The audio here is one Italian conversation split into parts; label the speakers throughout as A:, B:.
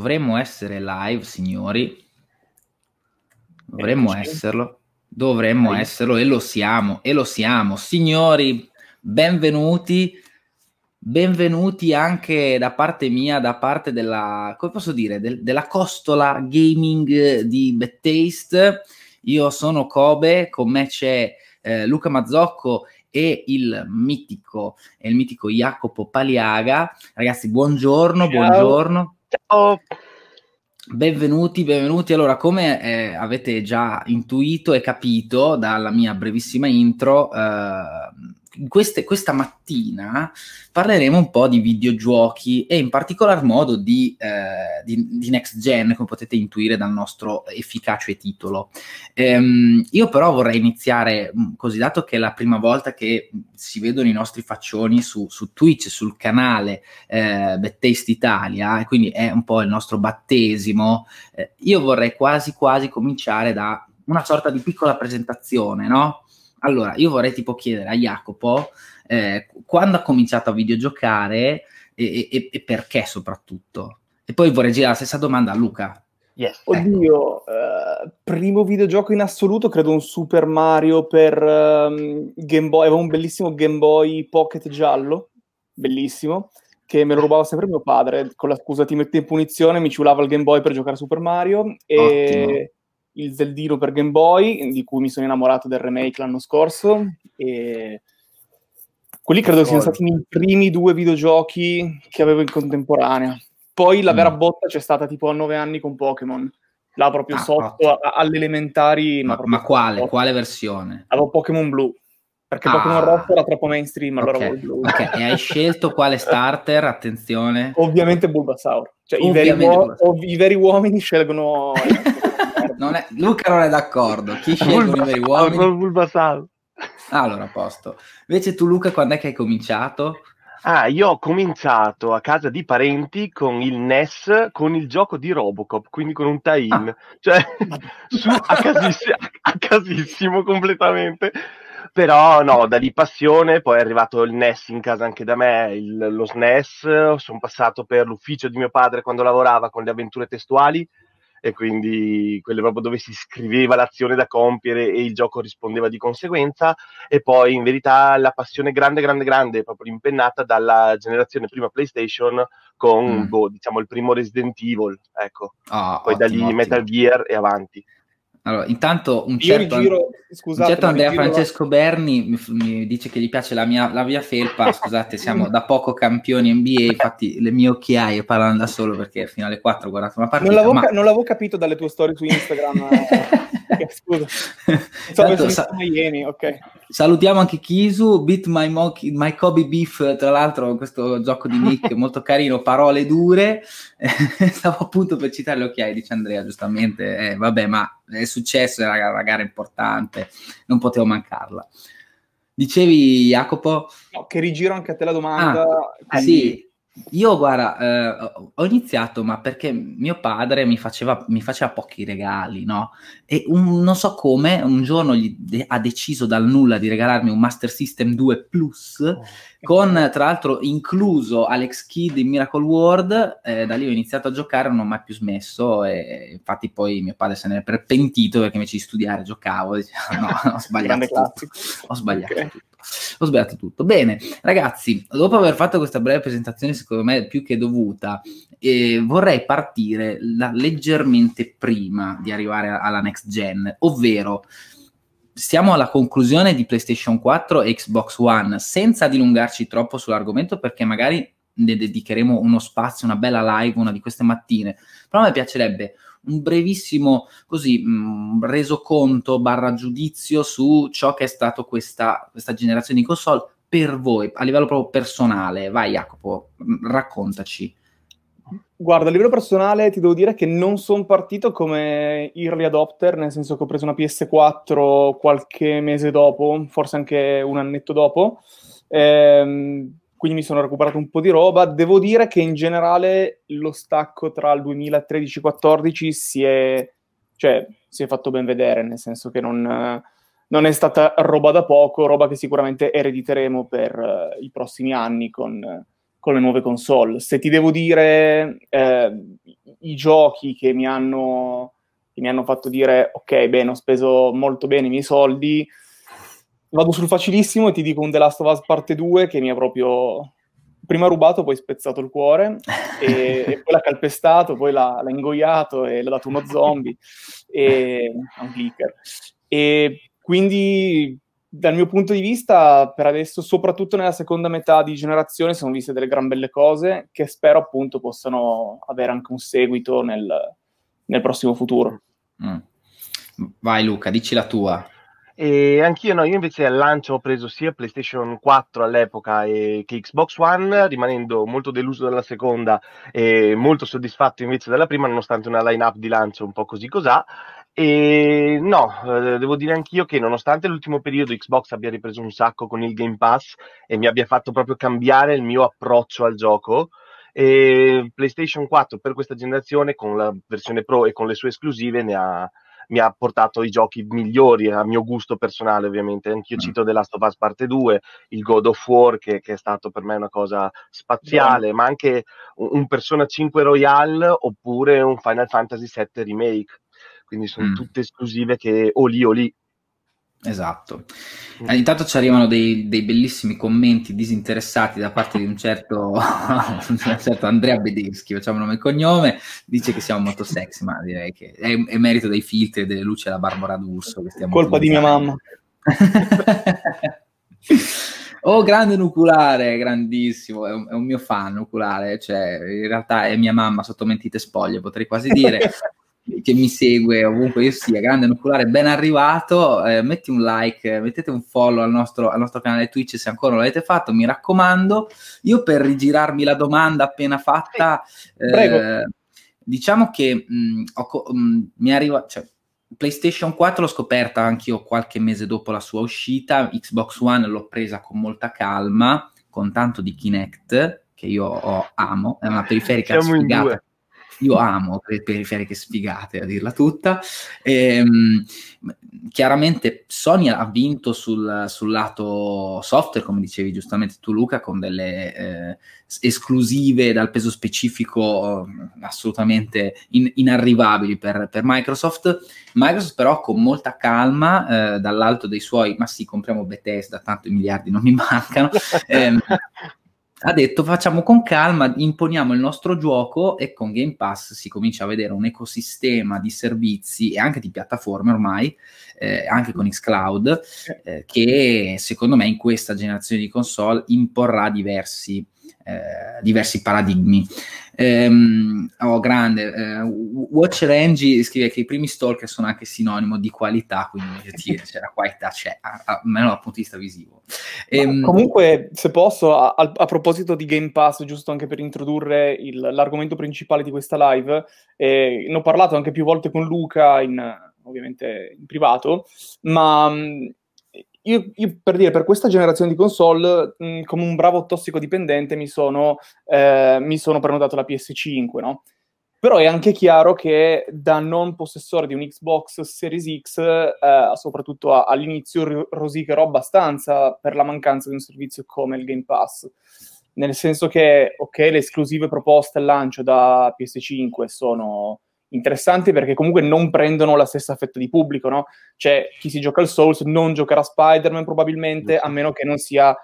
A: Dovremmo essere live, signori. Dovremmo Eccoci. esserlo. Dovremmo Dai. esserlo e lo siamo, e lo siamo. Signori, benvenuti. Benvenuti anche da parte mia, da parte della, come posso dire, del, della costola gaming di Bad Taste. Io sono Kobe, con me c'è eh, Luca Mazzocco e il mitico, il mitico Jacopo Paliaga. Ragazzi, buongiorno, Ciao. buongiorno. Ciao. Benvenuti, benvenuti. Allora, come eh, avete già intuito e capito dalla mia brevissima intro, eh, queste, questa mattina parleremo un po' di videogiochi e in particolar modo di, eh, di, di next gen, come potete intuire dal nostro efficace titolo. Ehm, io però vorrei iniziare mm, così, dato che è la prima volta che si vedono i nostri faccioni su, su Twitch, sul canale eh, Taste Italia, e quindi è un po' il nostro battesimo, eh, io vorrei quasi quasi cominciare da una sorta di piccola presentazione, no? Allora, io vorrei tipo chiedere a Jacopo eh, quando ha cominciato a videgiocare e, e, e, perché soprattutto. E poi vorrei girare la stessa domanda a Luca.
B: Yes. Oddio, eh, primo videogioco in assoluto, credo un Super Mario per um, Game Boy, aveva un bellissimo Game Boy Pocket giallo, bellissimo, che me lo rubava sempre mio padre, con la scusa ti mette in punizione, mi ciulava il Game Boy per giocare a Super Mario e... Ottimo il Zeldino per Game Boy, di cui mi sono innamorato del remake l'anno scorso. E quelli credo siano stati i primi due videogiochi che avevo in contemporanea. Poi la mm. vera botta c'è stata tipo a nove anni con Pokémon. Là proprio ah, sotto, a, all'elementari.
A: Ma, ma quale? Sotto. Quale versione?
B: Avevo Pokémon Blu. Perché ah. Pokémon Rosso era troppo mainstream, allora
A: okay.
B: blu.
A: Ok, e hai scelto quale starter? Attenzione.
B: Ovviamente Bulbasaur. Cioè, i veri, uo- i veri, uomini scelgono
A: non è, Luca non è d'accordo. Chi sceglie i veri uomini?
B: Bulbasaur.
A: Ah, allora, a posto. Invece tu, Luca, quando è che hai cominciato?
C: Ah, io ho cominciato a casa di parenti con il NES, con il gioco di Robocop, quindi con un tie-in. Ah. Cioè, su, a, casissimo, a casissimo completamente. Però no, da lì passione, poi è arrivato il NES in casa anche da me, il, lo SNES, sono passato per l'ufficio di mio padre quando lavorava con le avventure testuali, e quindi quelle proprio dove si scriveva l'azione da compiere e il gioco rispondeva di conseguenza e poi in verità la passione grande grande grande proprio impennata dalla generazione prima PlayStation con mm. boh, diciamo il primo Resident Evil ecco ah, poi ottimo, da lì ottimo. Metal Gear e avanti
A: allora, intanto un certo, rigiro, scusate, un certo Andrea Francesco la... Berni mi, mi, dice che gli piace la mia, la mia felpa. Scusate, siamo da poco campioni NBA. Infatti, le mie occhiaie parlano da solo perché fino alle 4 ho guardato una partita.
B: Non l'avevo,
A: ma...
B: non l'avevo capito dalle tue storie su Instagram. Eh, scusa,
A: Tanto, sa- ieni, okay. Salutiamo anche Kisu, Beat My, Monkey, My Kobe Beef. Tra l'altro, questo gioco di Nick molto carino. Parole dure. Stavo appunto per citare le occhiaie, dice Andrea, giustamente. Eh, vabbè, ma è successo, era una gara importante, non potevo mancarla. Dicevi, Jacopo?
B: No, che rigiro anche a te la domanda.
A: Ah, quindi... Sì, io guarda, eh, ho iniziato, ma perché mio padre mi faceva, mi faceva pochi regali, no? E un, non so come, un giorno de- ha deciso dal nulla di regalarmi un Master System 2 Plus, oh. con tra l'altro incluso Alex Kidd in Miracle World. Eh, da lì ho iniziato a giocare, non ho mai più smesso. E infatti, poi mio padre se ne è pentito perché invece di studiare giocavo. Diceva, no, ho sbagliato. Ho sbagliato okay. Ho sbagliato tutto. Bene, ragazzi, dopo aver fatto questa breve presentazione, secondo me più che dovuta, eh, vorrei partire la, leggermente prima di arrivare alla next gen, ovvero siamo alla conclusione di PlayStation 4 e Xbox One, senza dilungarci troppo sull'argomento perché magari ne dedicheremo uno spazio, una bella live una di queste mattine, però me piacerebbe un brevissimo così mh, mm, resoconto barra giudizio su ciò che è stato questa, questa generazione di console per voi, a livello proprio personale. Vai Jacopo, mm, raccontaci.
B: Guarda, a livello personale ti devo dire che non sono partito come early adopter, nel senso che ho preso una PS4 qualche mese dopo, forse anche un annetto dopo. Ehm, quindi mi sono recuperato un po' di roba. Devo dire che in generale lo stacco tra il 2013 e 2014 si è, cioè, si è fatto ben vedere, nel senso che non, non, è stata roba da poco, roba che sicuramente erediteremo per uh, i prossimi anni con, con le nuove console. Se ti devo dire eh, i giochi che mi, hanno, che mi hanno fatto dire ok, bene, ho speso molto bene i miei soldi, vado sul facilissimo e ti dico un The Last of Us parte 2 che mi ha proprio prima rubato, poi spezzato il cuore e, e poi l'ha calpestato, poi l'ha, l'ha ingoiato e l'ha dato uno zombie e un clicker. E quindi dal mio punto di vista, per adesso, soprattutto nella seconda metà di generazione, sono viste delle gran belle cose che spero appunto possano avere anche un seguito nel, nel prossimo futuro.
A: Mm. Vai Luca, dici la tua.
C: E anch'io no, io invece al lancio ho preso sia PlayStation 4 all'epoca che Xbox One, rimanendo molto deluso dalla seconda e molto soddisfatto invece della prima, nonostante una line-up di lancio un po' così cosà. E no, eh, devo dire anch'io che nonostante l'ultimo periodo Xbox abbia ripreso un sacco con il Game Pass e mi abbia fatto proprio cambiare il mio approccio al gioco, PlayStation 4 per questa generazione con la versione Pro e con le sue esclusive ne ha, mi ha portato i giochi migliori a mio gusto personale ovviamente. Anch'io mm. cito The Last of Us Parte 2, il God of War che, che è stato per me una cosa spaziale, yeah. ma anche un, Persona 5 Royale oppure un Final Fantasy 7 Remake quindi sono mm. tutte esclusive che o lì o lì.
A: Esatto. Mm. Intanto ci arrivano dei, dei, bellissimi commenti disinteressati da parte di un certo, un certo Andrea Bedeschi, facciamo nome e cognome, dice che siamo molto sexy, ma direi che è, è merito dei filtri e delle luci alla Barbara D'Urso. Che
B: stiamo Colpa di mia mamma.
A: oh, grande nuculare, grandissimo, è un, è un, mio fan nuculare, cioè in realtà è mia mamma sotto mentite spoglie, potrei quasi dire. che mi segue ovunque io sia, grande nuculare, ben arrivato, eh, metti un like, mettete un follow al nostro, al nostro, canale Twitch se ancora non l'avete fatto, mi raccomando. Io per rigirarmi la domanda appena fatta, eh, diciamo che mh, mm, ho, mh, mm, mi arriva, cioè, PlayStation 4 l'ho scoperta anch'io qualche mese dopo la sua uscita, Xbox One l'ho presa con molta calma, con tanto di Kinect, che io ho, amo, è una periferica Siamo sfigata io amo le periferiche sfigate, a dirla tutta. E, ehm, chiaramente Sony ha vinto sul, sul, lato software, come dicevi giustamente tu Luca, con delle eh, esclusive dal peso specifico eh, assolutamente in, inarrivabili per, per, Microsoft. Microsoft però con molta calma, eh, dall'alto dei suoi, ma sì, compriamo Bethesda, tanto i miliardi non mi mancano. ehm, ha detto facciamo con calma, imponiamo il nostro gioco e con Game Pass si comincia a vedere un ecosistema di servizi e anche di piattaforme ormai, eh, anche con Xcloud, eh, che secondo me in questa generazione di console imporrà diversi, eh, diversi paradigmi. Um, oh, grande. Uh, Watch Rangy scrive che i primi stalker sono anche sinonimo di qualità, quindi dire, c'era qualità, c'è, almeno dal punto di vista visivo.
B: Um, comunque, se posso, a, a, proposito di Game Pass, giusto anche per introdurre il, l'argomento principale di questa live, eh, ne ho parlato anche più volte con Luca, in, ovviamente in privato, ma io, io, per dire, per questa generazione di console, mh, come un bravo tossicodipendente, mi sono, eh, mi sono prenotato la PS5, no? Però è anche chiaro che da non possessore di un Xbox Series X, eh, soprattutto a, all'inizio, rosicherò abbastanza per la mancanza di un servizio come il Game Pass. Nel senso che, ok, le esclusive proposte al lancio da PS5 sono interessanti perché comunque non prendono la stessa fetta di pubblico, no? Cioè, chi si gioca al Souls non giocherà Spider-Man probabilmente, a meno che non sia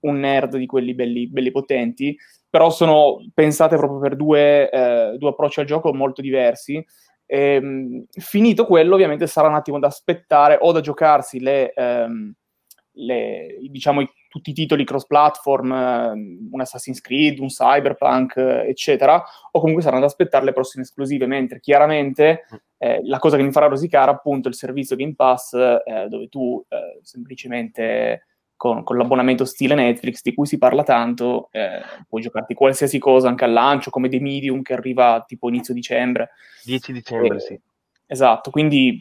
B: un nerd di quelli belli, belli potenti, però sono pensate proprio per due, eh, due approcci al gioco molto diversi. E, ehm, finito quello, ovviamente sarà un attimo da aspettare o da giocarsi le, ehm, le, diciamo, i tutti i titoli cross-platform, eh, un Assassin's Creed, un Cyberpunk, eh, eccetera, o comunque saranno da aspettare le prossime esclusive, mentre chiaramente mm. eh, la cosa che mi farà rosicare appunto è il servizio Game Pass, eh, dove tu eh, semplicemente con, con, l'abbonamento stile Netflix, di cui si parla tanto, eh, puoi giocarti qualsiasi cosa anche al lancio, come The Medium che arriva tipo inizio dicembre.
C: 10 dicembre, sì.
B: Esatto, quindi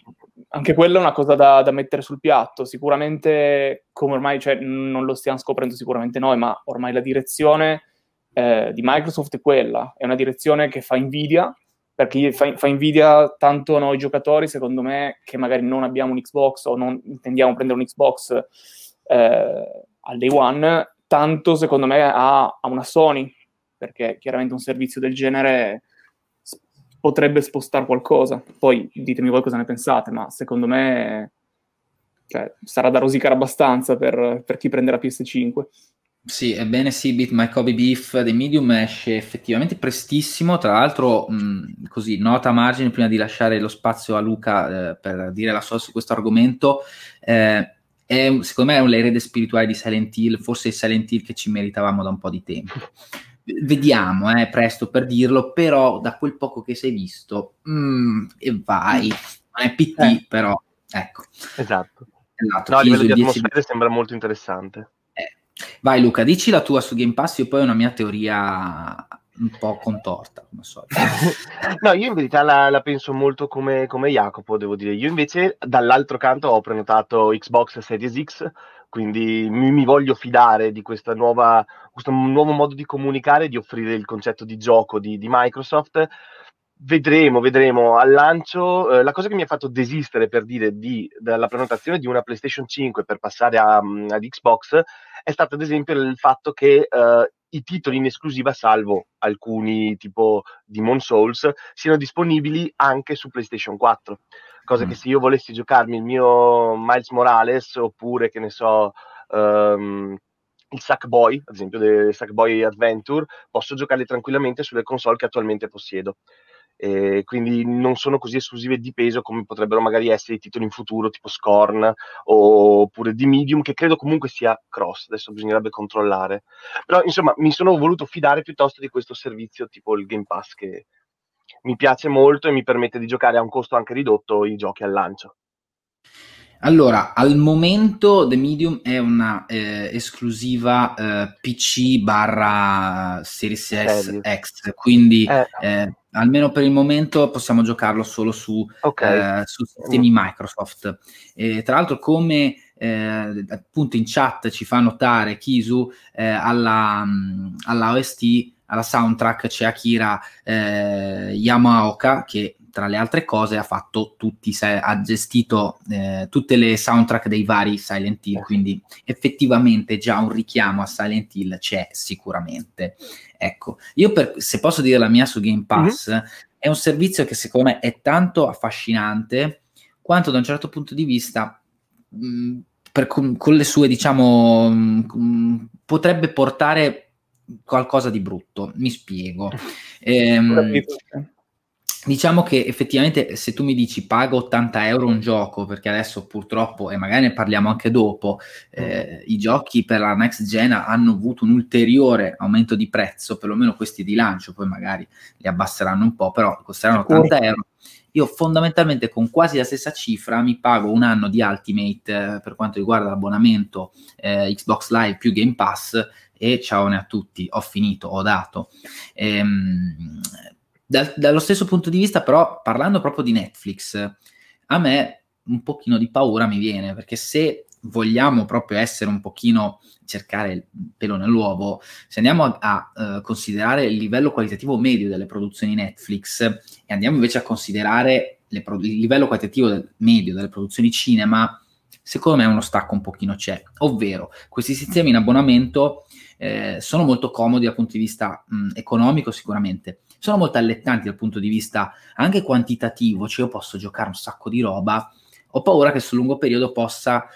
B: anche quella è una cosa da, da, mettere sul piatto. Sicuramente, come ormai, cioè, non lo stiamo scoprendo sicuramente noi, ma ormai la direzione eh, di Microsoft è quella. È una direzione che fa invidia, perché fa, fa, invidia tanto a noi giocatori, secondo me, che magari non abbiamo un Xbox o non intendiamo prendere un Xbox eh, al day one, tanto secondo me a, a una Sony, perché chiaramente un servizio del genere potrebbe spostare qualcosa. Poi ditemi voi cosa ne pensate, ma secondo me cioè, sarà da rosicare abbastanza per, per chi prenderà PS5.
A: Sì, ebbene sì, Beat My Kobe Beef The Medium esce effettivamente prestissimo, tra l'altro mh, così, nota a margine prima di lasciare lo spazio a Luca eh, per dire la sua su questo argomento, eh, è, secondo me è un l'erede spirituale di Silent Hill, forse il Silent Hill che ci meritavamo da un po' di tempo. Vediamo, eh, presto per dirlo, però da quel poco che sei visto, mm, e vai, non è PT, eh. però ecco.
C: Esatto. esatto. No, a livello di atmosfere sembra molto interessante.
A: Eh. Vai Luca, dici la tua su Game Pass, io poi ho una mia teoria un po' contorta, come so.
C: no, io in verità la, la penso molto come, come, Jacopo, devo dire. Io invece dall'altro canto ho prenotato Xbox Series X, quindi mi, mi voglio fidare di nuova, questo nuovo modo di comunicare, di offrire il concetto di gioco di, di Microsoft. Vedremo, vedremo al lancio. Eh, la cosa che mi ha fatto desistere per dire di, dalla prenotazione di una PlayStation 5 per passare a, mm, ad Xbox è stato ad esempio il fatto che eh, i titoli in esclusiva, salvo alcuni tipo Demon Souls, siano disponibili anche su PlayStation 4. Cosa mm. che se io volessi giocarmi il mio Miles Morales oppure che ne so. Um, il Sackboy, ad esempio, del Sackboy Adventure, posso giocarli tranquillamente sulle console che attualmente possiedo eh, quindi non sono così esclusive di peso come potrebbero magari essere i titoli in futuro tipo Scorn oppure di Medium che credo comunque sia cross, adesso bisognerebbe controllare. Però insomma mi sono voluto fidare piuttosto di questo servizio tipo il Game Pass che mi piace molto e mi permette di giocare a un costo anche ridotto i giochi al lancio.
A: Allora, al momento The Medium è una eh, esclusiva eh, PC barra Series S X, quindi eh. Eh. almeno per il momento possiamo giocarlo solo su, okay. Eh, su sistemi Microsoft. tra l'altro, come eh, appunto in chat ci fa notare Kisu, alla, alla OST, alla soundtrack c'è Akira Yamaoka che tra le altre cose, ha fatto tutti, ha gestito eh, tutte le soundtrack dei vari Silent Hill, quindi effettivamente già un richiamo a Silent Hill c'è sicuramente. Ecco, io per, se posso dire la mia su Game Pass, mm-hmm. è un servizio che secondo me è tanto affascinante quanto da un certo punto di vista mh, mm, per, con, con, le sue, diciamo, mh, mm, potrebbe portare qualcosa di brutto. Mi spiego. Ehm, Diciamo che effettivamente se tu mi dici pago 80 euro un gioco, perché adesso purtroppo, e magari ne parliamo anche dopo, eh, mm. i giochi per la next gen hanno avuto un ulteriore aumento di prezzo, perlomeno questi di lancio, poi magari li abbasseranno un po', però costeranno 80 euro. Io fondamentalmente con quasi la stessa cifra mi pago un anno di Ultimate eh, per quanto riguarda l'abbonamento eh, Xbox Live più Game Pass e ciao a tutti, ho finito, ho dato. Ehm, dal, dallo stesso punto di vista, però, parlando proprio di Netflix, a me un pochino di paura mi viene, perché se vogliamo proprio essere un pochino cercare il pelo nell'uovo, se andiamo a, a uh, considerare il livello qualitativo medio delle produzioni Netflix e andiamo invece a considerare pro- il livello qualitativo del, medio delle produzioni cinema, secondo me uno stacco un pochino c'è, ovvero questi sistemi in abbonamento eh, sono molto comodi dal punto di vista mh, economico sicuramente, sono molto allettanti dal punto di vista anche quantitativo, cioè io posso giocare un sacco di roba, ho paura che sul lungo periodo possa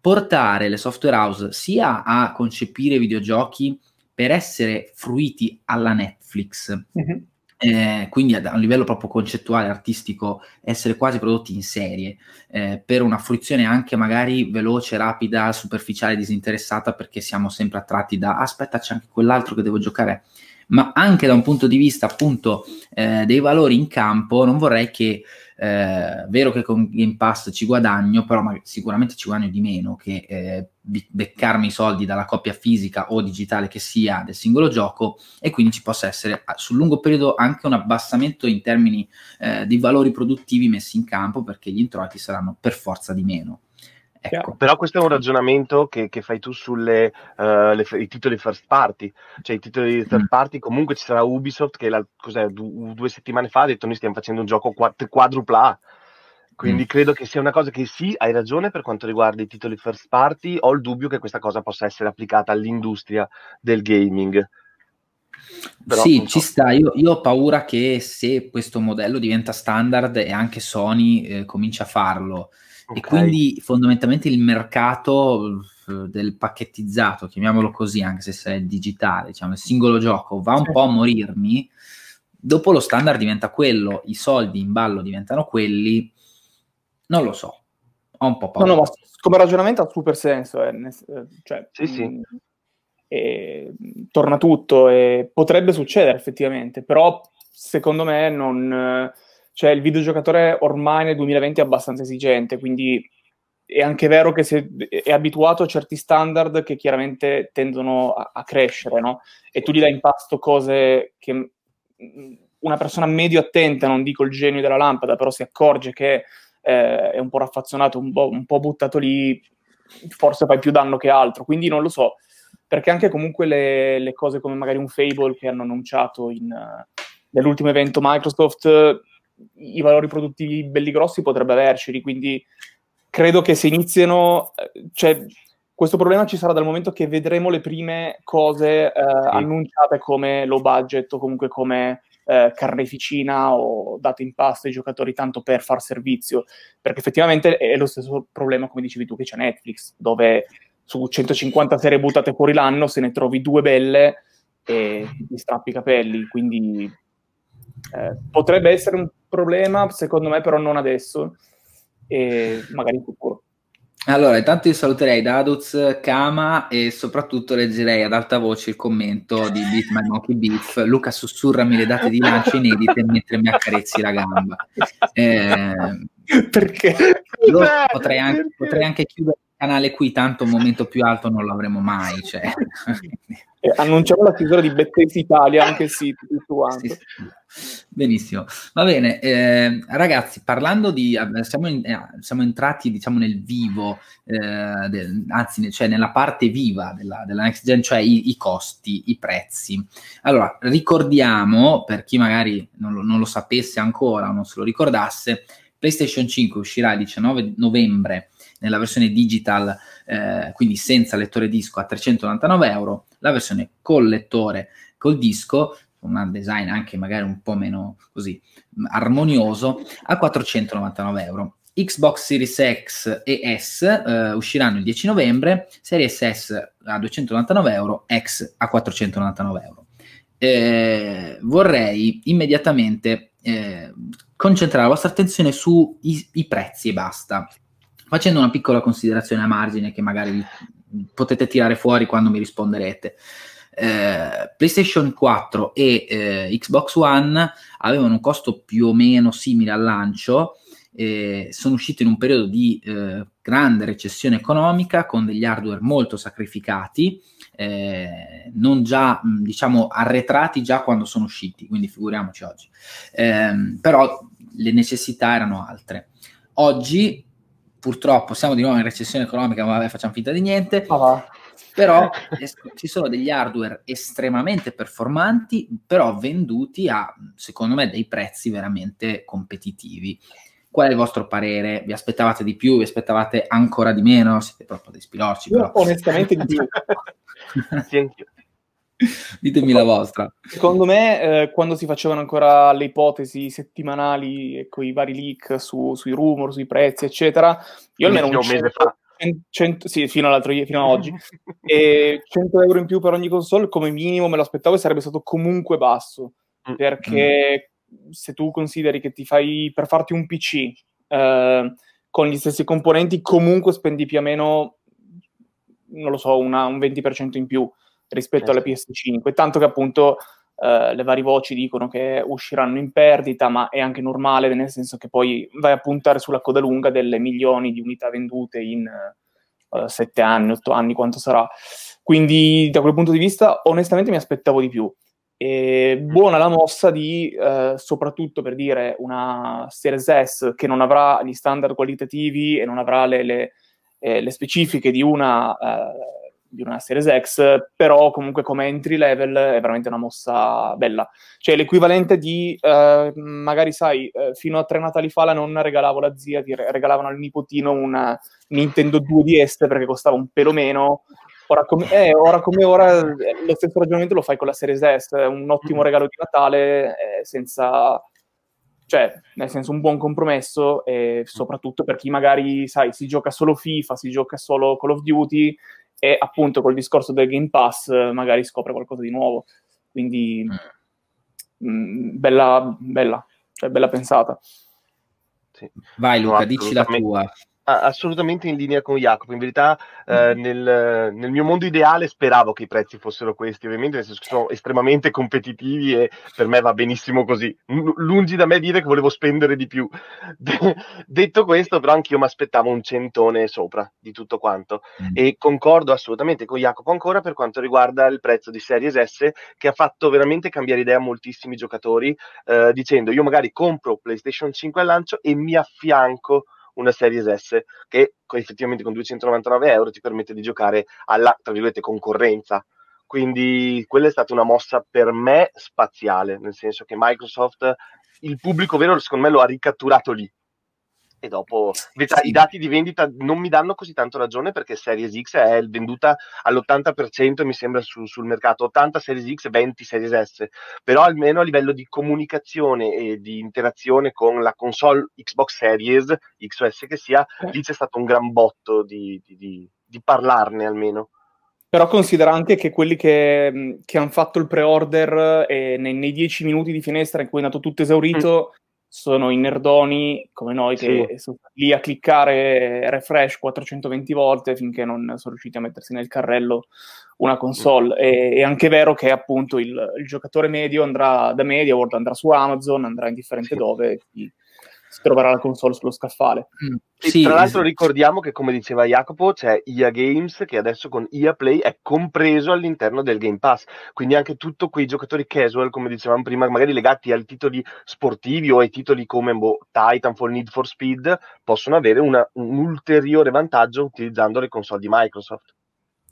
A: portare le software house sia a concepire videogiochi per essere fruiti alla Netflix, mm-hmm. eh, quindi a, a, un livello proprio concettuale, artistico, essere quasi prodotti in serie, eh, per una fruizione anche magari veloce, rapida, superficiale, disinteressata, perché siamo sempre attratti da aspetta c'è anche quell'altro che devo giocare ma anche da un punto di vista appunto eh, dei valori in campo, non vorrei che, eh, vero che con Game Pass ci guadagno, però sicuramente ci guadagno di meno che eh, beccarmi i soldi dalla coppia fisica o digitale che sia del singolo gioco e quindi ci possa essere sul lungo periodo anche un abbassamento in termini eh, dei valori produttivi messi in campo perché gli introiti saranno per forza di meno.
C: Ecco. Però questo è un ragionamento che, che fai tu sui uh, titoli first party, cioè i titoli third mm. party comunque ci sarà Ubisoft che la, du- due settimane fa ha detto noi stiamo facendo un gioco quad- quadrupla A. Quindi mm. credo che sia una cosa che sì, hai ragione per quanto riguarda i titoli first party, ho il dubbio che questa cosa possa essere applicata all'industria del gaming.
A: Però, sì, so. ci sta. Io, io, ho paura che se questo modello diventa standard e anche Sony eh, comincia a farlo, okay. e quindi fondamentalmente il mercato eh, del pacchettizzato, chiamiamolo così, anche se è digitale, diciamo, il singolo gioco, va un sì. po' a morirmi, dopo lo standard diventa quello, i soldi in ballo diventano quelli non lo so, ho un po' paura.
B: No, no, ma come ragionamento ha super senso, eh, eh cioè,
C: sì, sì. Mh, mm,
B: e, torna tutto e potrebbe succedere effettivamente, però secondo me non... Cioè, il videogiocatore ormai nel 2020 è abbastanza esigente, quindi è anche vero che è abituato a certi standard che chiaramente tendono a, a crescere, no? E tu gli dai in pasto cose che una persona medio attenta, non dico il genio della lampada, però si accorge che eh, è un po' raffazzonato, un po', un po', buttato lì, forse fai più danno che altro. Quindi non lo so, perché anche comunque le, le cose come magari un Fable che hanno annunciato in, uh, nell'ultimo evento Microsoft, i valori produttivi belli grossi potrebbe averceli, quindi credo che se iniziano, eh, cioè questo problema ci sarà dal momento che vedremo le prime cose uh, annunciate come low budget o comunque come eh, carneficina o date in pasto ai giocatori tanto per far servizio, perché effettivamente è lo stesso problema, come dicevi tu, che c'è Netflix, dove su 150 serie buttate fuori l'anno se ne trovi due belle e ti strappi i capelli, quindi eh, potrebbe essere un problema, secondo me però non adesso, e magari in futuro.
A: Allora, intanto io saluterei Daduz, Kama e soprattutto leggerei ad alta voce il commento di Beat My Monkey Beef. Luca, sussurrami le date di lancio inedite mentre mi accarezzi la gamba.
B: Eh, Perché?
A: Potrei anche, potrei anche chiudere il canale qui, tanto un momento più alto non l'avremo mai. Cioè.
B: Eh, annunciamo la chiusura di Bettesi Italia, anche il sito, tutto quanto. Sì,
A: sì. Benissimo, va bene. Eh, ragazzi, parlando di... Eh, siamo, in, eh, siamo entrati, diciamo, nel vivo, eh, del, anzi, cioè nella parte viva della, della next gen, cioè i, i, costi, i prezzi. Allora, ricordiamo, per chi magari non lo, non lo sapesse ancora o non se lo ricordasse, PlayStation 5 uscirà il 19 novembre nella versione digital, eh, quindi senza lettore disco a 399 euro, la versione col lettore col disco, un design anche magari un po' meno così armonioso, a 499 euro. Xbox Series X e S eh, usciranno il 10 novembre, Series S a 299 euro, X a 499 euro. Eh, vorrei immediatamente eh, concentrare la vostra attenzione sui prezzi e basta facendo una piccola considerazione a margine che magari potete tirare fuori quando mi risponderete. Eh, PlayStation 4 e eh, Xbox One avevano un costo più o meno simile al lancio, eh, sono usciti in un periodo di eh, grande recessione economica con degli hardware molto sacrificati, eh, non già diciamo arretrati già quando sono usciti, quindi figuriamoci oggi. Ehm, però le necessità erano altre. Oggi purtroppo siamo di nuovo in recessione economica, ma vabbè, facciamo finta di niente.
B: Oh.
A: Però ci sono degli hardware estremamente performanti, però venduti a, secondo me, dei prezzi veramente competitivi. Qual è il vostro parere? Vi aspettavate di più? Vi aspettavate ancora di meno? Siete proprio dei spilorci. Però.
B: Onestamente di più.
A: Ditemi la vostra.
B: Secondo me, eh, quando si facevano ancora le ipotesi settimanali con i vari leak su, sui rumor, sui prezzi, eccetera, io almeno un, 100, fa. 100, sì, fino all'altro fino ad oggi, e 100 euro in più per ogni console, come minimo me lo aspettavo e sarebbe stato comunque basso, mm. perché mm. se tu consideri che ti fai, per farti un PC eh, con gli stessi componenti, comunque spendi più o meno, non lo so, una, un 20% in più rispetto alle esatto. PS5, tanto che appunto eh, le varie voci dicono che usciranno in perdita, ma è anche normale, nel senso che poi vai a puntare sulla coda lunga delle milioni di unità vendute in eh, sette anni, otto anni, quanto sarà. Quindi da quel punto di vista onestamente mi aspettavo di più. E buona la mossa di, eh, soprattutto per dire, una Series S che non avrà gli standard qualitativi e non avrà le, le, eh, le specifiche di una eh, di una Series X, però comunque come entry level è veramente una mossa bella. Cioè l'equivalente di, eh, magari sai, eh, fino a tre Natali fa la nonna regalavo la zia, ti regalavano al nipotino una Nintendo 2DS perché costava un pelo meno. Ora come, eh, ora, come ora lo stesso ragionamento lo fai con la Series S, un ottimo regalo di Natale eh, senza cioè, nel senso, un buon compromesso, e soprattutto per chi magari, sai, si gioca solo FIFA, si gioca solo Call of Duty, e appunto col discorso del Game Pass magari scopre qualcosa di nuovo. Quindi, mm. mh, mm, bella, bella, cioè bella pensata.
A: Sì. Vai Luca, no, dici la tua
C: assolutamente in linea con Jacopo. In verità, eh, mm. nel, nel, mio mondo ideale speravo che i prezzi fossero questi, ovviamente, nel senso che sono estremamente competitivi e per me va benissimo così. L- lungi da me dire che volevo spendere di più. De- detto questo, però, anch'io mi aspettavo un centone sopra di tutto quanto. Mm. E concordo assolutamente con Jacopo ancora per quanto riguarda il prezzo di Series S, che ha fatto veramente cambiare idea a moltissimi giocatori, eh, dicendo io magari compro PlayStation 5 al lancio e mi affianco una Series S che effettivamente con 299 euro ti permette di giocare alla, tra virgolette, concorrenza. Quindi quella è stata una mossa per me spaziale, nel senso che Microsoft, il pubblico vero secondo me lo ha ricatturato lì e dopo sì. i dati di vendita non mi danno così tanto ragione perché Series X è venduta all'80% mi sembra su, sul mercato 80 Series X 20 Series S però almeno a livello di comunicazione e di interazione con la console Xbox Series X o S che sia eh. lì c'è stato un gran botto di, di, di, di parlarne almeno
B: però considera anche che quelli che, che hanno fatto il pre-order eh, nei, nei, dieci minuti di finestra in cui è andato tutto esaurito mm sono i nerdoni come noi che sì. sono lì a cliccare refresh 420 volte finché non sono riusciti a mettersi nel carrello una console. Mm. E, è anche vero che appunto il, il, giocatore medio andrà da MediaWorld, andrà su Amazon, andrà indifferente sì. dove, si troverà la console sullo scaffale.
C: Mm. Sì, tra l'altro ricordiamo che come diceva Jacopo c'è EA Games che adesso con EA Play è compreso all'interno del Game Pass, quindi anche tutti quei giocatori casual come dicevamo prima, magari legati ai titoli sportivi o ai titoli come boh, Titanfall, Need for Speed, possono avere una, un ulteriore vantaggio utilizzando le console di Microsoft.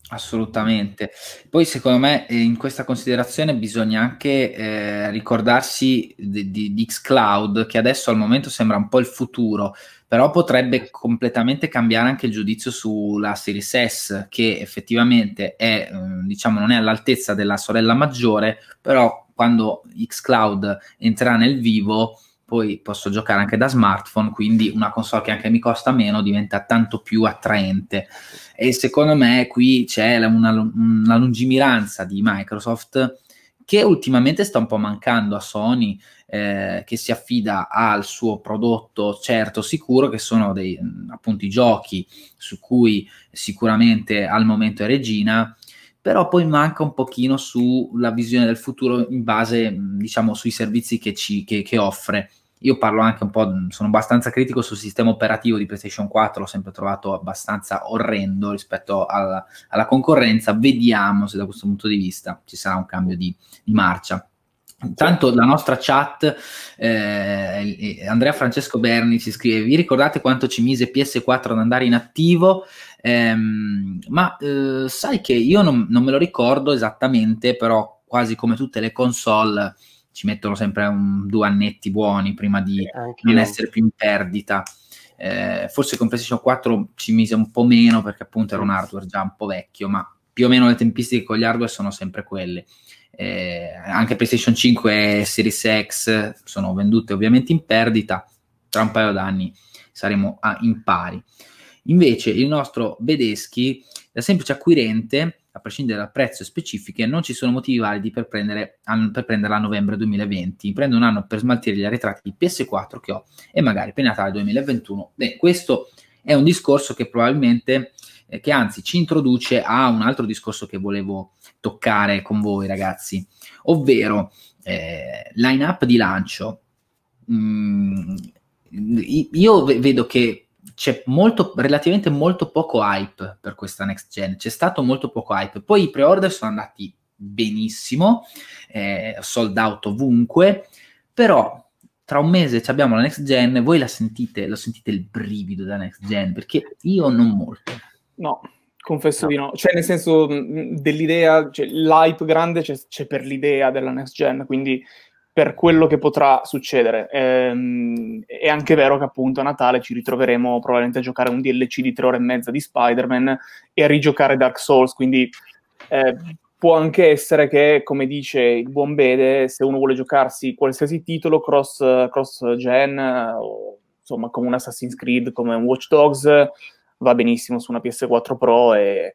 A: Assolutamente. Poi secondo me eh, in questa considerazione bisogna anche eh, ricordarsi di, di, di, Xcloud che adesso al momento sembra un po' il futuro, però potrebbe completamente cambiare anche il giudizio sulla Series S che effettivamente è, eh, diciamo, non è all'altezza della sorella maggiore, però quando Xcloud entrerà nel vivo poi posso giocare anche da smartphone, quindi una console che anche mi costa meno diventa tanto più attraente. E secondo me qui c'è una, una lungimiranza di Microsoft che ultimamente sta un po' mancando a Sony, eh, che si affida al suo prodotto certo, sicuro, che sono dei, appunto i giochi su cui sicuramente al momento è regina, però poi manca un pochino sulla visione del futuro in base, diciamo, sui servizi che, ci, che, che offre. Io parlo anche un po', sono abbastanza critico sul sistema operativo di PlayStation 4, l'ho sempre trovato abbastanza orrendo rispetto alla, alla concorrenza. Vediamo se da questo punto di vista ci sarà un cambio di, di marcia. Intanto la nostra chat, eh, Andrea Francesco Berni ci scrive: Vi ricordate quanto ci mise PS4 ad andare in attivo? Ehm, ma eh, sai che io non, non, me lo ricordo esattamente, però quasi come tutte le console ci mettono sempre un, due annetti buoni prima di non essere più in perdita. Eh, forse con PlayStation 4 ci mise un po' meno perché appunto era un hardware già un po' vecchio, ma più o meno le tempistiche con gli hardware sono sempre quelle eh, anche PlayStation 5 e Series X sono vendute ovviamente in perdita, tra un paio d'anni saremo a, in pari. Invece il nostro Bedeschi, da semplice acquirente, a prescindere dal prezzo e specifiche, non ci sono motivi validi per, prendere, per prenderla a novembre 2020. Prendo un anno per smaltire gli arretrati di PS4 che ho e magari per Natale 2021. Beh, questo è un discorso che probabilmente, eh, che anzi ci introduce a un altro discorso che volevo toccare con voi ragazzi, ovvero eh, line-up di lancio. Mm, io vedo che c'è molto, relativamente molto poco hype per questa next gen, c'è stato molto poco hype, poi i pre-order sono andati benissimo, eh, sold out ovunque, però tra un mese abbiamo la next gen, voi la sentite, lo sentite il brivido della next gen, perché io non molto.
B: No, Confesso no. di no, cioè nel senso dell'idea, cioè, l'hype grande c'è, c'è, per l'idea della next gen, quindi per quello che potrà succedere. Ehm, è anche vero che appunto a Natale ci ritroveremo probabilmente a giocare un DLC di tre ore e mezza di Spider-Man e a rigiocare Dark Souls, quindi eh, può anche essere che, come dice il buon Bede, se uno vuole giocarsi qualsiasi titolo cross, cross gen o insomma come un Assassin's Creed, come un Watch Dogs, va benissimo su una PS4 Pro e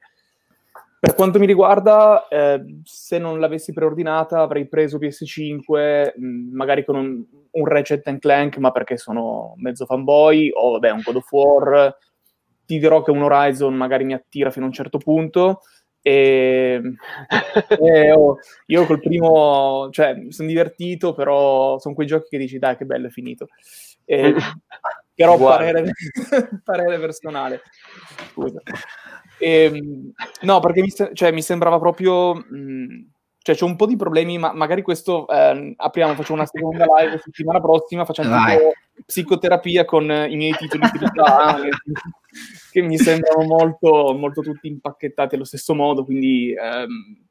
B: per quanto mi riguarda, eh, se non l'avessi preordinata avrei preso PS5, mh, mm, magari con un, un Ratchet Clank, ma perché sono mezzo fanboy, o vabbè, un God of War. Ti dirò che un Horizon magari mi attira fino a un certo punto. E, e oh, io col primo, cioè, mi sono divertito, però sono quei giochi che dici, dai, che bello, è finito. E, però parere, parere personale. Scusa. E, ehm, no, perché mi, cioè, mi sembrava proprio... Mh, mm, cioè, c'è un po' di problemi, ma magari questo eh, apriamo, facciamo una seconda live settimana prossima, facciamo psicoterapia con i miei titoli di età, che mi sembrano molto, molto tutti impacchettati allo stesso modo, quindi ehm,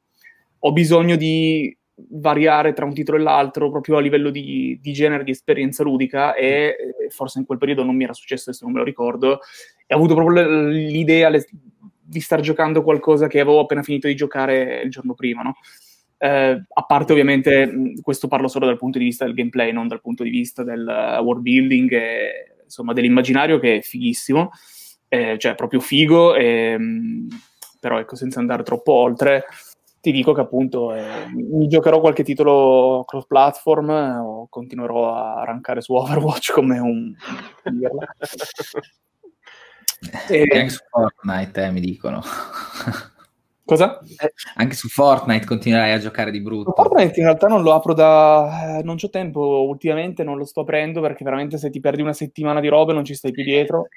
B: ho bisogno di variare tra un titolo e l'altro proprio a livello di, di genere, di esperienza ludica e forse in quel periodo non mi era successo, adesso non me lo ricordo, e ho avuto proprio l'idea le, di star giocando qualcosa che avevo appena finito di giocare il giorno prima, no? Eh, a parte ovviamente, questo parlo solo dal punto di vista del gameplay, non dal punto di vista del uh, world building e insomma dell'immaginario che è fighissimo, eh, cioè proprio figo, e, però ecco senza andare troppo oltre, ti dico che appunto eh, mi giocherò qualche titolo cross platform o continuerò a rankare su Overwatch come un...
A: e... Anche su Fortnite eh, mi dicono.
B: Cosa?
A: Eh, anche su Fortnite continuerai a giocare di brutto.
B: Fortnite in realtà non lo apro da... Eh, non c'ho tempo, ultimamente non lo sto aprendo perché veramente se ti perdi una settimana di robe non ci stai più dietro.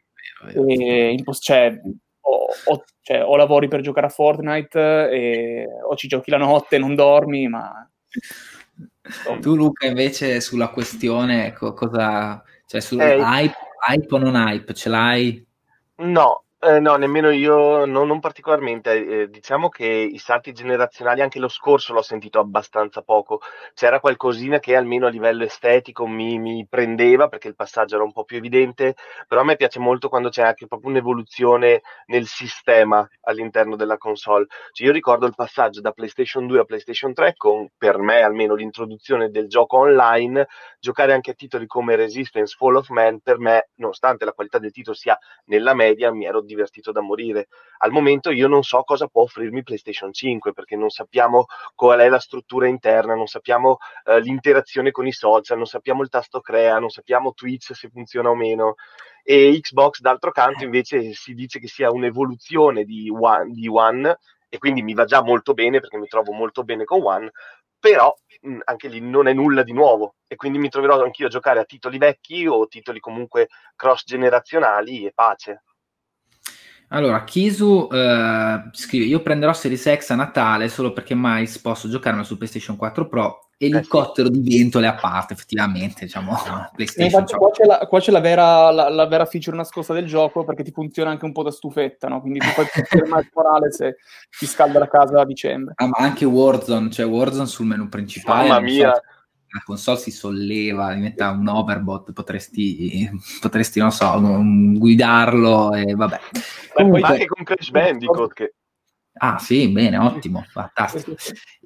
B: Vero, vero. E cioè, o, o, cioè, o, lavori per giocare a Fortnite e, o ci giochi la notte, non dormi, ma...
A: Tu Luca invece sulla questione co- cosa... Cioè sul eh, hype, hype o non hype, ce l'hai?
C: No, eh, no, nemmeno io, no, non particolarmente. Eh, diciamo che i salti generazionali, anche lo scorso l'ho sentito abbastanza poco. C'era qualcosina che almeno a livello estetico mi, mi prendeva perché il passaggio era un po' più evidente, però a me piace molto quando c'è anche proprio un'evoluzione nel sistema all'interno della console. Cioè, io ricordo il passaggio da PlayStation 2 a PlayStation 3 con, per me almeno, l'introduzione del gioco online, giocare anche a titoli come Resistance, Fall of Man, per me, nonostante la qualità del titolo sia nella media, mi ero divertito da morire. Al momento io non so cosa può offrirmi PlayStation 5 perché non sappiamo qual è la struttura interna, non sappiamo eh, l'interazione con i social, non sappiamo il tasto crea, non sappiamo Twitch se funziona o meno. E Xbox, d'altro canto, invece si dice che sia un'evoluzione di One, di One e quindi mi va già molto bene perché mi trovo molto bene con One, però mh, anche lì non è nulla di nuovo e quindi mi troverò anch'io a giocare a titoli vecchi o titoli comunque cross generazionali e pace.
A: Allora, Kisu eh, scrive: Io prenderò Series X a Natale solo perché mai posso giocarmela su PlayStation 4 Pro. Elicottero eh sì. di ventole a parte, effettivamente. Diciamo,
B: PlayStation, infatti, qua, c'è la, qua c'è, la, vera, la, la, vera, feature nascosta del gioco perché ti funziona anche un po' da stufetta, no? Quindi tu puoi fermare il morale se ti scalda la casa a dicembre.
A: Ah, ma anche Warzone, cioè Warzone sul menu principale.
C: Mamma mia! So,
A: la console si solleva, diventa un overbot, potresti, potresti non so, guidarlo e vabbè.
C: Comunque, ma anche con Crash Bandicoot che...
A: Ah sì, bene, ottimo, fantastico.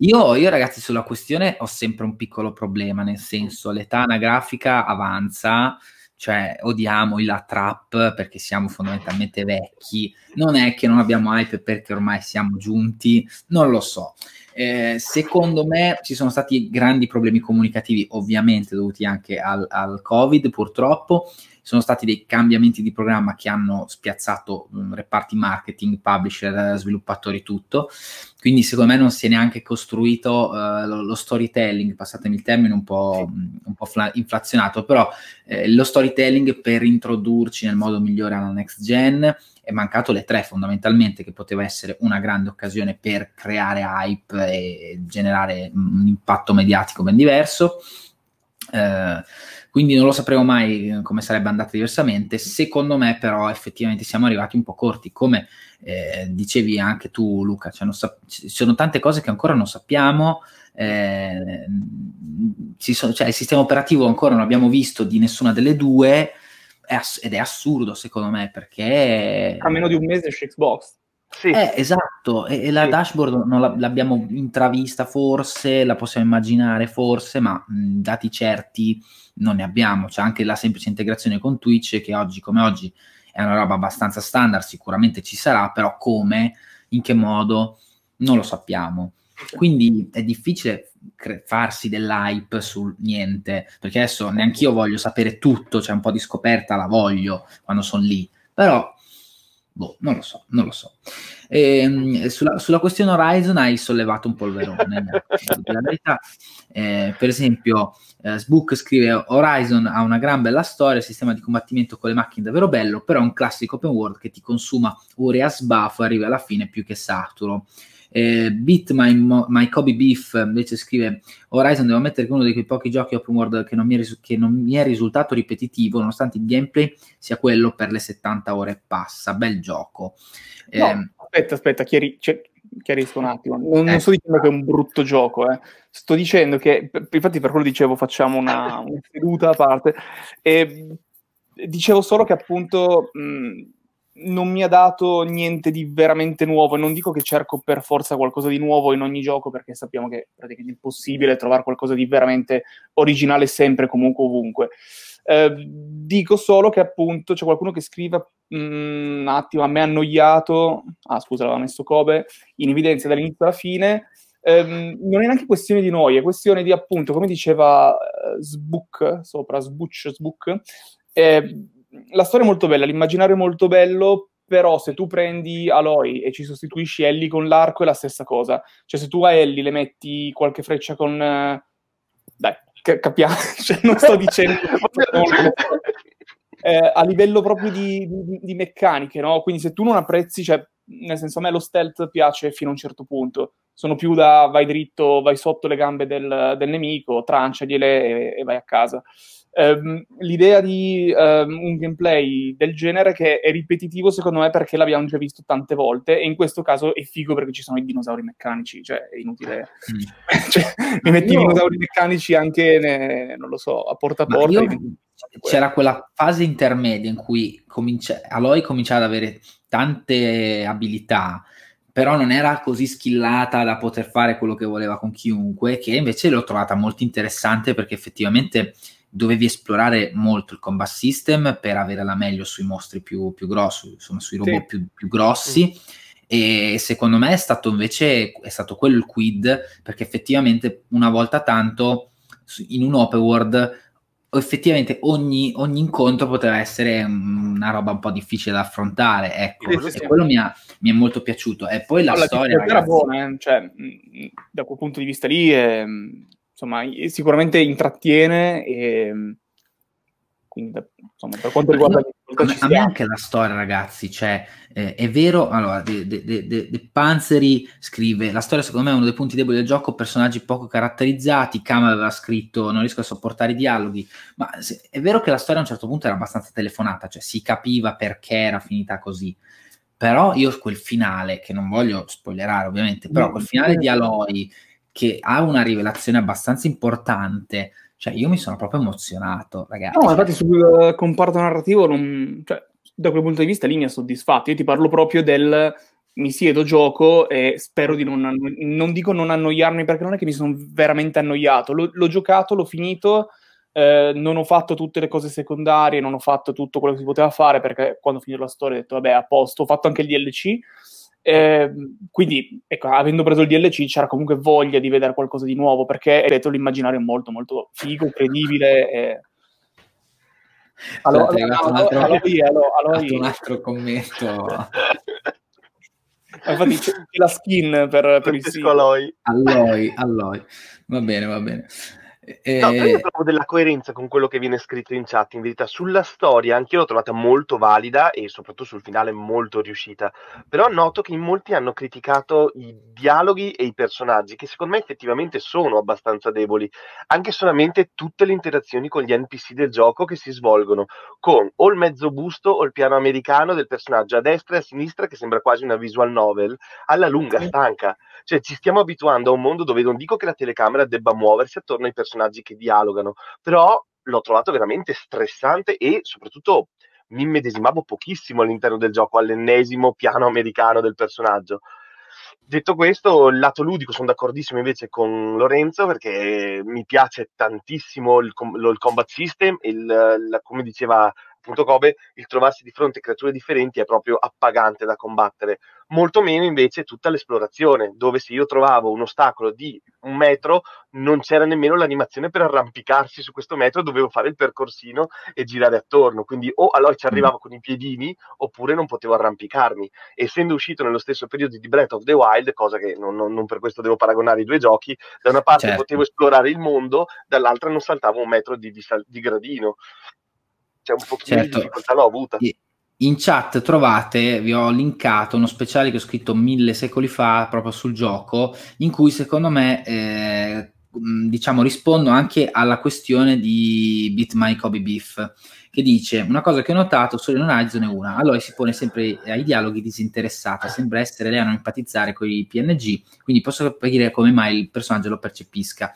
A: Io, io, ragazzi sulla questione ho sempre un piccolo problema, nel senso l'età anagrafica avanza, cioè odiamo la trap perché siamo fondamentalmente vecchi, non è che non abbiamo hype perché ormai siamo giunti, non lo so. Eh, secondo me ci sono stati grandi problemi comunicativi, ovviamente dovuti anche al, al Covid, purtroppo. Sono stati dei cambiamenti di programma che hanno spiazzato mh, reparti marketing, publisher, sviluppatori, tutto. Quindi, secondo me, non si è neanche costruito uh, lo, lo, storytelling, passatemi il termine un po', un po fla- inflazionato, però eh, lo storytelling per introdurci nel modo migliore alla next gen è mancato le tre fondamentalmente, che poteva essere una grande occasione per creare hype e generare un impatto mediatico ben diverso. Eh, quindi non lo sapremo mai eh, come sarebbe andata diversamente. Secondo me, però, effettivamente siamo arrivati un po' corti. Come eh, dicevi anche tu, Luca, cioè sa- ci sono tante cose che ancora non sappiamo. Eh, sono, cioè, il sistema operativo ancora non abbiamo visto di nessuna delle due è ass- ed è assurdo secondo me perché
B: a meno di un mese esce Xbox
A: sì. Eh, esatto, e, e la sì. dashboard non la, l'abbiamo intravista forse, la possiamo immaginare forse, ma mh, dati certi non ne abbiamo. C'è anche la semplice integrazione con Twitch che oggi come oggi è una roba abbastanza standard, sicuramente ci sarà, però come, in che modo, non lo sappiamo. Quindi è difficile cre- farsi dell'hype sul niente, perché adesso neanche io voglio sapere tutto, c'è cioè un po' di scoperta, la voglio quando sono lì, però Boh, non lo so, non lo so. E, ehm, sulla, sulla, questione Horizon hai sollevato un polverone. la verità, eh, per esempio, eh, Sbook scrive: Horizon ha una gran bella storia, sistema di combattimento con le macchine davvero bello, però è un classico open world che ti consuma ore a sbafo e arriva alla fine più che saturo. Eh, Beat My, My Kobe Beef invece scrive Horizon devo ammettere che è uno dei pochi giochi open world che non, mi è, ris- che non mi è risultato ripetitivo nonostante il gameplay sia quello per le 70 ore passa bel gioco
B: no, eh, aspetta aspetta chiari- cioè, chiarisco un attimo non, non, sto dicendo che è un brutto gioco eh. sto dicendo che infatti per quello dicevo facciamo una, una seduta a parte e dicevo solo che appunto mh, non mi ha dato niente di veramente nuovo e non dico che cerco per forza qualcosa di nuovo in ogni gioco perché sappiamo che è praticamente impossibile trovare qualcosa di veramente originale sempre, comunque, ovunque. Eh, dico solo che appunto c'è qualcuno che scrive un attimo, a me annoiato, ah scusa l'aveva messo Kobe, in evidenza dall'inizio alla fine, eh, non è neanche questione di noi, è questione di appunto, come diceva uh, Sbook, sopra Sbuch, Sbook, eh, la storia è molto bella, l'immaginario è molto bello, però se tu prendi Aloy e ci sostituisci Ellie con l'arco è la stessa cosa. Cioè se tu a Ellie le metti qualche freccia con... Eh, dai, c- capiamo, cioè, non sto dicendo... eh, a livello proprio di, di, di, meccaniche, no? Quindi se tu non apprezzi, cioè, nel senso a me lo stealth piace fino a un certo punto. Sono più da vai dritto, vai sotto le gambe del, del nemico, tranciagliele e, e vai a casa ehm, l'idea di ehm, un gameplay del genere che è ripetitivo secondo me perché l'abbiamo già visto tante volte e in questo caso è figo perché ci sono i dinosauri meccanici, cioè è inutile. Mm. cioè, mi metti io... i dinosauri meccanici anche, ne, non lo so, a porta a porta. Io...
A: C'era quella fase intermedia in cui comincia... Aloy cominciava ad avere tante abilità però non era così skillata da poter fare quello che voleva con chiunque, che invece l'ho trovata molto interessante perché effettivamente dovevi esplorare molto il combat system per avere la meglio sui mostri più, più grossi, insomma sui robot sì. più, più, grossi. Mm. E secondo me è stato invece è stato quello il quid, perché effettivamente una volta tanto in un open world effettivamente ogni, ogni, incontro poteva essere una roba un po' difficile da affrontare, ecco, sì, e quello mi, ha, mi, è molto piaciuto. E poi la, la storia...
B: Ragazzi, era buona, cioè, da quel punto di vista lì è, insomma, sicuramente intrattiene e quindi insomma, per quanto riguarda
A: a me, a me anche la storia ragazzi cioè eh, è vero allora De, De, De, De, Panzeri scrive la storia secondo me è uno dei punti deboli del gioco personaggi poco caratterizzati Kama aveva scritto non riesco a sopportare i dialoghi ma se, è vero che la storia a un certo punto era abbastanza telefonata cioè si capiva perché era finita così però io quel finale che non voglio spoilerare ovviamente però quel finale di Aloy che ha una rivelazione abbastanza importante. Cioè, io mi sono proprio emozionato, ragazzi.
B: No, infatti sul uh, comparto narrativo, non, cioè, da quel punto di vista lì mi ha soddisfatto. Io ti parlo proprio del mi siedo, gioco e spero di non, anno- non dico non annoiarmi perché non è che mi sono veramente annoiato. L- l'ho giocato, l'ho finito, eh, non ho fatto tutte le cose secondarie, non ho fatto tutto quello che si poteva fare perché quando ho finito la storia ho detto vabbè a posto, ho fatto anche il DLC eh, quindi, ecco, avendo preso il DLC c'era comunque voglia di vedere qualcosa di nuovo, perché, ripeto, l'immaginario è molto, molto figo, credibile. E...
A: Allora, allora, allora, allora, allora, allora, un altro commento.
B: Infatti c'è la skin per, per il
A: sito. Alloy. Alloy, Alloy. Va bene, va bene.
C: Eh... No, io trovo della coerenza con quello che viene scritto in chat, in verità. Sulla storia anche io l'ho trovata molto valida e soprattutto sul finale molto riuscita. Però noto che in molti hanno criticato i dialoghi e i personaggi, che secondo me effettivamente sono abbastanza deboli. Anche solamente tutte le interazioni con gli NPC del gioco che si svolgono con o il mezzo busto o il piano americano del personaggio a destra e a sinistra, che sembra quasi una visual novel, alla lunga stanca. Cioè, ci stiamo abituando a un mondo dove non dico che la telecamera debba muoversi attorno ai personaggi che dialogano, però l'ho trovato veramente stressante e soprattutto mi immedesimavo pochissimo all'interno del gioco, all'ennesimo piano americano del personaggio. Detto questo, il lato ludico sono d'accordissimo invece con Lorenzo perché mi piace tantissimo il, il combat system, il, la, come diceva appunto Kobe, il trovarsi di fronte a creature differenti è proprio appagante da combattere. Molto meno invece tutta l'esplorazione, dove se io trovavo un ostacolo di un metro, non c'era nemmeno l'animazione per arrampicarsi su questo metro, dovevo fare il percorsino e girare attorno. Quindi o allora ci arrivavo con i piedini, oppure non potevo arrampicarmi. Essendo uscito nello stesso periodo di Breath of the Wild, cosa che non, non, non per questo devo paragonare i due giochi, da una parte certo. potevo esplorare il mondo, dall'altra non saltavo un metro di, di, di gradino cioè un pochino certo. di difficoltà l'ho avuta.
A: In chat trovate, vi ho linkato uno speciale che ho scritto mille secoli fa proprio sul gioco, in cui secondo me eh, diciamo rispondo anche alla questione di Beat My Kobe Beef che dice una cosa che ho notato solo in Horizon è una allora si pone sempre ai dialoghi disinteressata sembra essere lei a non empatizzare con i PNG quindi posso capire come mai il personaggio lo percepisca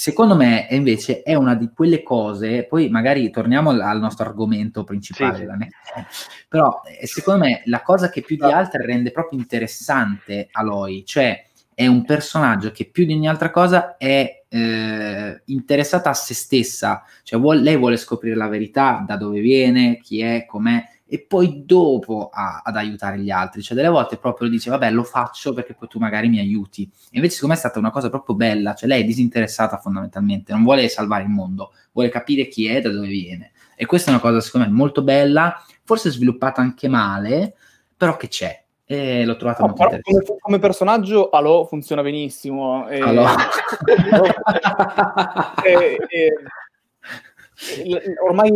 A: secondo me invece è una di quelle cose, poi magari torniamo al nostro argomento principale, sì, sì. però eh, secondo me la cosa che più di altre rende proprio interessante Aloy, cioè è un personaggio che più di ogni altra cosa è eh, interessata a se stessa, cioè vuole, lei vuole scoprire la verità, da dove viene, chi è, com'è, e poi dopo a, ad aiutare gli altri. Cioè, delle volte proprio dice, vabbè, lo faccio perché poi tu magari mi aiuti. E invece, secondo me, è stata una cosa proprio bella. Cioè, lei è disinteressata fondamentalmente, non vuole salvare il mondo, vuole capire chi è, da dove viene. E questa è una cosa, secondo me, molto bella, forse sviluppata anche male, però che c'è. E l'ho trovata no, molto
B: come, come, personaggio, Alò funziona benissimo. E...
A: Alò.
B: e, e, ormai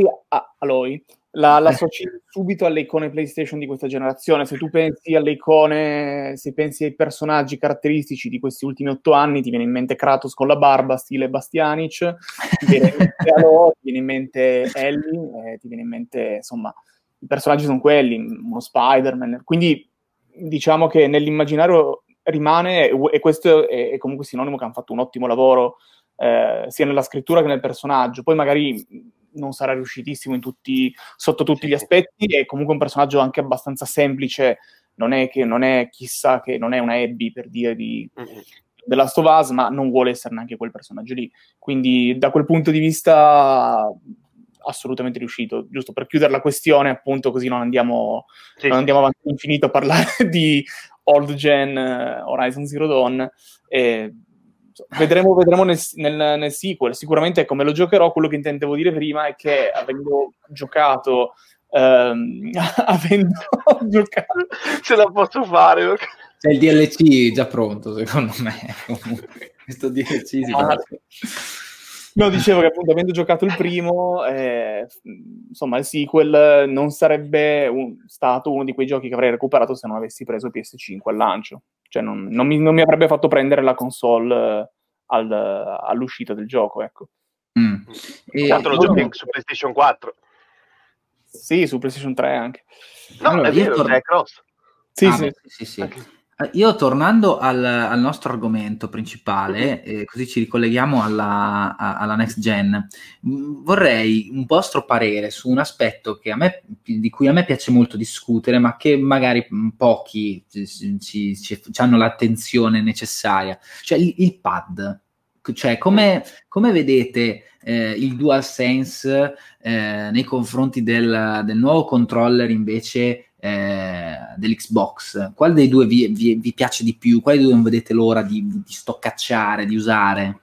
B: Aloy la, la associ subito alle icone PlayStation di questa generazione. Se tu pensi alle icone, se pensi ai personaggi caratteristici di questi ultimi otto anni, ti viene in mente Kratos con la barba, stile Bastianic, ti viene in mente Halo, ti viene in mente Ellie, eh, ti viene in mente, insomma, i personaggi sono quelli, uno Spider-Man. Quindi diciamo che nell'immaginario rimane, e questo è, è comunque sinonimo che hanno fatto un ottimo lavoro eh, sia nella scrittura che nel personaggio. Poi magari non sarà riuscitissimo tutti, sotto tutti gli aspetti, è comunque un personaggio anche abbastanza semplice, non è che non è chissà che non è una Abby per dire di mm-hmm. The Last of Us, ma non vuole essere neanche quel personaggio lì. Quindi da quel punto di vista assolutamente riuscito, giusto per chiudere la questione, appunto, così non andiamo, sì. non andiamo avanti all'infinito a parlare di old gen uh, Horizon Zero Dawn. E vedremo, vedremo nel, nel, nel, sequel. Sicuramente come lo giocherò, quello che intendevo dire prima è che avendo giocato, ehm, avendo giocato,
C: ce la posso fare.
A: C'è il DLC già pronto, secondo me. Comunque, questo DLC si ah,
B: No, dicevo che appunto avendo giocato il primo, eh, insomma, il sequel non sarebbe un, stato uno di quei giochi che avrei recuperato se non avessi preso PS5 al lancio. Cioè, non, non, mi, non mi, avrebbe fatto prendere la console eh, al, all'uscita del gioco, ecco.
C: Mm. E, Tanto lo giochi su PlayStation 4.
B: Sì, su PlayStation 3 anche.
C: No, allora, è vero, tor- è cross.
B: Sì, ah, sì.
A: Beh, sì, sì. Okay. Eh, io tornando al, al nostro argomento principale, eh, così ci ricolleghiamo alla, a, alla next gen, mm, vorrei un vostro parere su un aspetto me, di cui a me piace molto discutere, ma che magari pochi ci, ci, ci hanno l'attenzione necessaria, cioè il, il pad. Cioè, come, come vedete eh, il DualSense eh, nei confronti del, del nuovo controller invece eh, dell'Xbox, quale dei due vi, vi, vi, piace di più? Quale dei due non vedete l'ora di, di stoccacciare, di usare?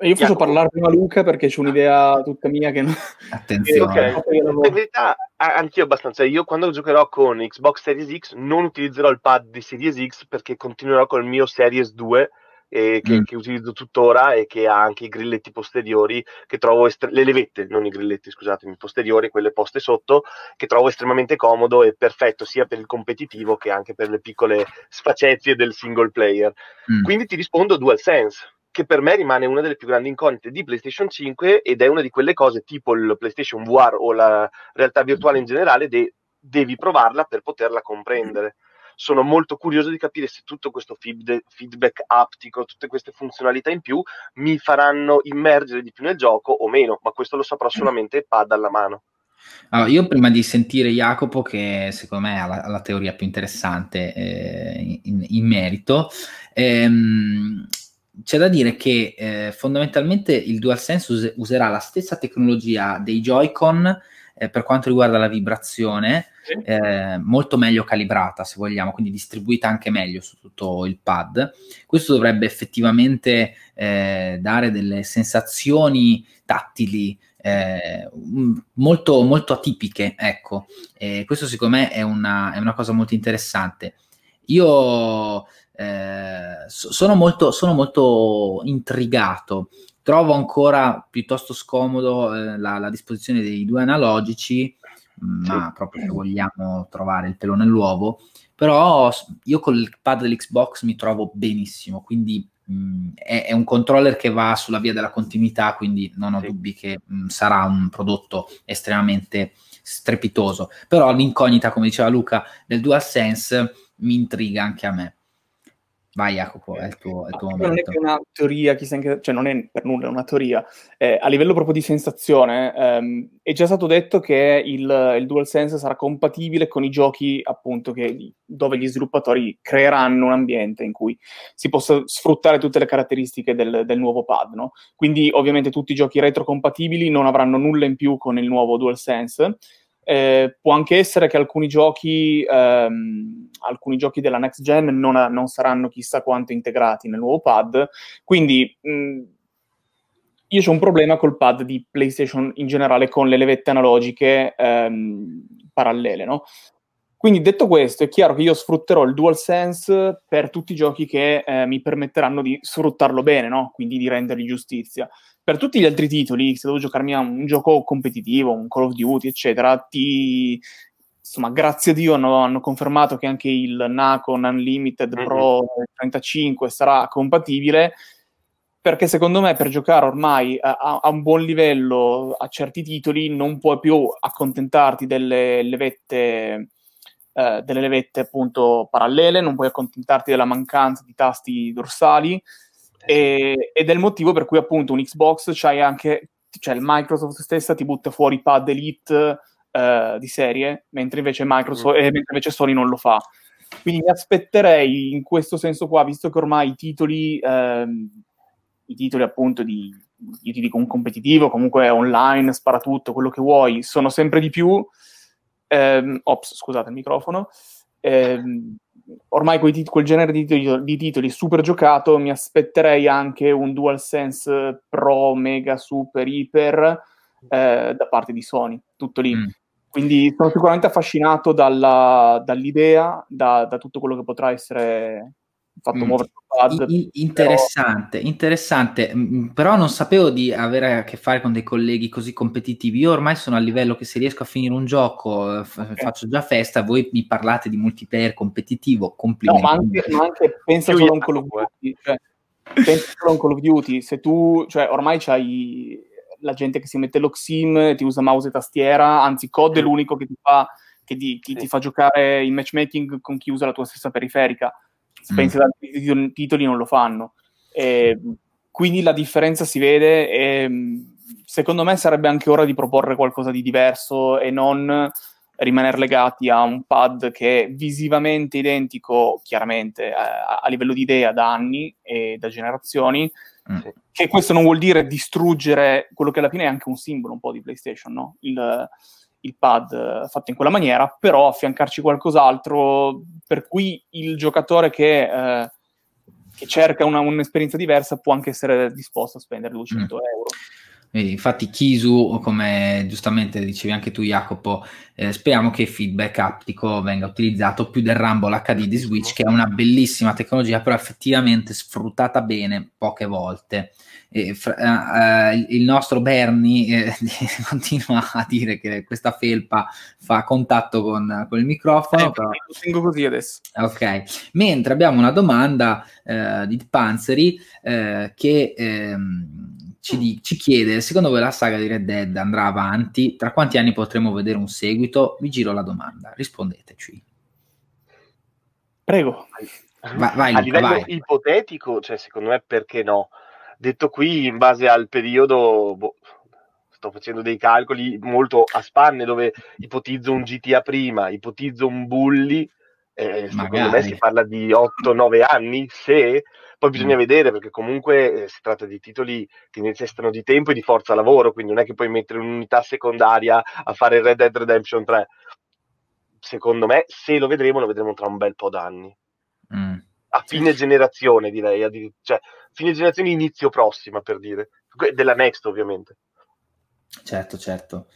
B: Io faccio parlare prima Luca perché c'è un'idea tutta mia che non...
A: Attenzione.
C: Okay. In verità anch'io abbastanza. Io quando giocherò con Xbox Series X non utilizzerò il pad di Series X perché continuerò con il mio Series 2 che, mm. che, utilizzo tuttora e che ha anche i grilletti posteriori che trovo estre- le levette, non i grilletti, scusatemi, posteriori, quelle poste sotto, che trovo estremamente comodo e perfetto sia per il competitivo che anche per le piccole sfacezie del single player. Mm. Quindi ti rispondo DualSense che per me rimane una delle più grandi incognite di PlayStation 5 ed è una di quelle cose tipo il PlayStation VR o la realtà virtuale in generale, de- devi provarla per poterla comprendere. Sono molto curioso di capire se tutto questo feed- feedback aptico, tutte queste funzionalità in più mi faranno immergere di più nel gioco o meno, ma questo lo saprò solamente pad alla mano.
A: Allora, io prima di sentire Jacopo, che secondo me ha la, la teoria più interessante eh, in, in, merito, ehm, c'è da dire che eh, fondamentalmente il DualSense us- userà la stessa tecnologia dei Joy-Con eh, per quanto riguarda la vibrazione, sì. eh, molto meglio calibrata se vogliamo, quindi distribuita anche meglio su tutto il pad. Questo dovrebbe effettivamente eh, dare delle sensazioni tattili eh, molto, molto atipiche, ecco. questo secondo me è una, è una cosa molto interessante. Io eh, sono, molto, sono molto intrigato. Trovo ancora piuttosto scomodo eh, la, la, disposizione dei due analogici, ma sì. proprio se vogliamo trovare il pelo nell'uovo. Però io con il pad dell'Xbox mi trovo benissimo, quindi mh, è, è, un controller che va sulla via della continuità, quindi non ho sì. dubbi che mh, sarà un prodotto estremamente strepitoso. Però l'incognita, come diceva Luca, del DualSense mi intriga anche a me. Vai Jacopo, è il tuo, è il tuo
B: momento. Non è che una teoria, che, cioè non è per nulla una teoria, eh, a livello proprio di sensazione ehm, è già stato detto che il, il DualSense sarà compatibile con i giochi appunto che, dove gli sviluppatori creeranno un ambiente in cui si possa sfruttare tutte le caratteristiche del, del nuovo pad, no? Quindi ovviamente tutti i giochi retrocompatibili non avranno nulla in più con il nuovo DualSense, eh, può anche essere che alcuni giochi, ehm, alcuni giochi della next gen non, ha, non, saranno chissà quanto integrati nel nuovo pad, quindi mh, io ho un problema col pad di PlayStation in generale con le levette analogiche ehm, parallele, no? Quindi detto questo, è chiaro che io sfrutterò il DualSense per tutti i giochi che eh, mi permetteranno di sfruttarlo bene, no? Quindi di rendergli giustizia per tutti gli altri titoli, se devo giocarmi a un gioco competitivo, un Call of Duty, eccetera, ti, insomma, grazie a Dio hanno, hanno, confermato che anche il Nacon Unlimited mm-hmm. Pro 35 sarà compatibile, perché secondo me per giocare ormai a, a, un buon livello a certi titoli non puoi più accontentarti delle levette, eh, delle levette appunto parallele, non puoi accontentarti della mancanza di tasti dorsali, e, ed è il motivo per cui appunto un Xbox c'hai anche, cioè il Microsoft stessa ti butta fuori pad Elite uh, di serie, mentre invece, Microsoft, mm. eh, mentre invece Sony non lo fa. Quindi mi aspetterei in questo senso qua, visto che ormai i titoli, ehm, i titoli appunto di, io ti dico un competitivo, comunque online, spara tutto, quello che vuoi, sono sempre di più. Ehm, ops, scusate il microfono. Ehm, ormai tit- quel genere di titoli, di titoli, super giocato, mi aspetterei anche un DualSense Pro, Mega, Super, Iper eh, da parte di Sony, tutto lì. Mm. Quindi sono sicuramente affascinato dalla, dall'idea, da, da, tutto quello che potrà essere fatto mm. muovere
A: pad, I, interessante, però... interessante, mm, mm, però non sapevo di avere a che fare con dei colleghi così competitivi. Io ormai sono a livello che se riesco a finire un gioco eh, f- okay. faccio già festa, voi mi parlate di multiplayer competitivo, complimenti.
B: No, ma anche, ma anche pensa solo a un Call of Duty, cioè, pensa solo a un Call of Duty, se tu, cioè ormai c'hai la gente che si mette l'Oxim, ti usa mouse e tastiera, anzi COD è l'unico che ti fa, che ti, che ti fa giocare in matchmaking con chi usa la tua stessa periferica pensi mm. ad altri titoli non lo fanno. E, quindi la differenza si vede e secondo me sarebbe anche ora di proporre qualcosa di diverso e non rimanere legati a un pad che è visivamente identico, chiaramente, a, a livello di idea da anni e da generazioni, mm. che questo non vuol dire distruggere quello che alla fine è anche un simbolo un po' di PlayStation, no? Il, il pad eh, fatto in quella maniera, però affiancarci qualcos'altro per cui il giocatore che, eh, che cerca una, un'esperienza diversa può anche essere disposto a spendere 200 mm. euro.
A: Infatti Kisu, come giustamente dicevi anche tu Jacopo, eh, speriamo che il feedback aptico venga utilizzato più del Rumble HD di Switch, che è una bellissima tecnologia, però effettivamente sfruttata bene poche volte. E, fra, uh, il nostro Bernie eh, continua a dire che questa felpa fa contatto con, con il microfono. Eh, però...
B: Lo tengo così adesso.
A: Ok, mentre abbiamo una domanda uh, di Panzeri che... Um, ci, di, ci, chiede, secondo voi la saga di Red Dead andrà avanti? Tra quanti anni potremo vedere un seguito? Vi giro la domanda, rispondeteci.
B: Prego.
C: Vai, vai, a livello vai. ipotetico, cioè, secondo me perché no? Detto qui, in base al periodo, boh, sto facendo dei calcoli molto a spanne dove ipotizzo un GTA prima, ipotizzo un Bully, eh, secondo me si parla di 8-9 anni, se poi bisogna mm. vedere perché comunque eh, si tratta di titoli che necessitano di tempo e di forza lavoro, quindi non è che puoi mettere un'unità secondaria a fare Red Dead Redemption 3. Secondo me, se lo vedremo, lo vedremo tra un bel po' d'anni. Mm. A fine generazione, direi, cioè fine generazione inizio prossima, per dire, della Next ovviamente.
A: Certo, certo.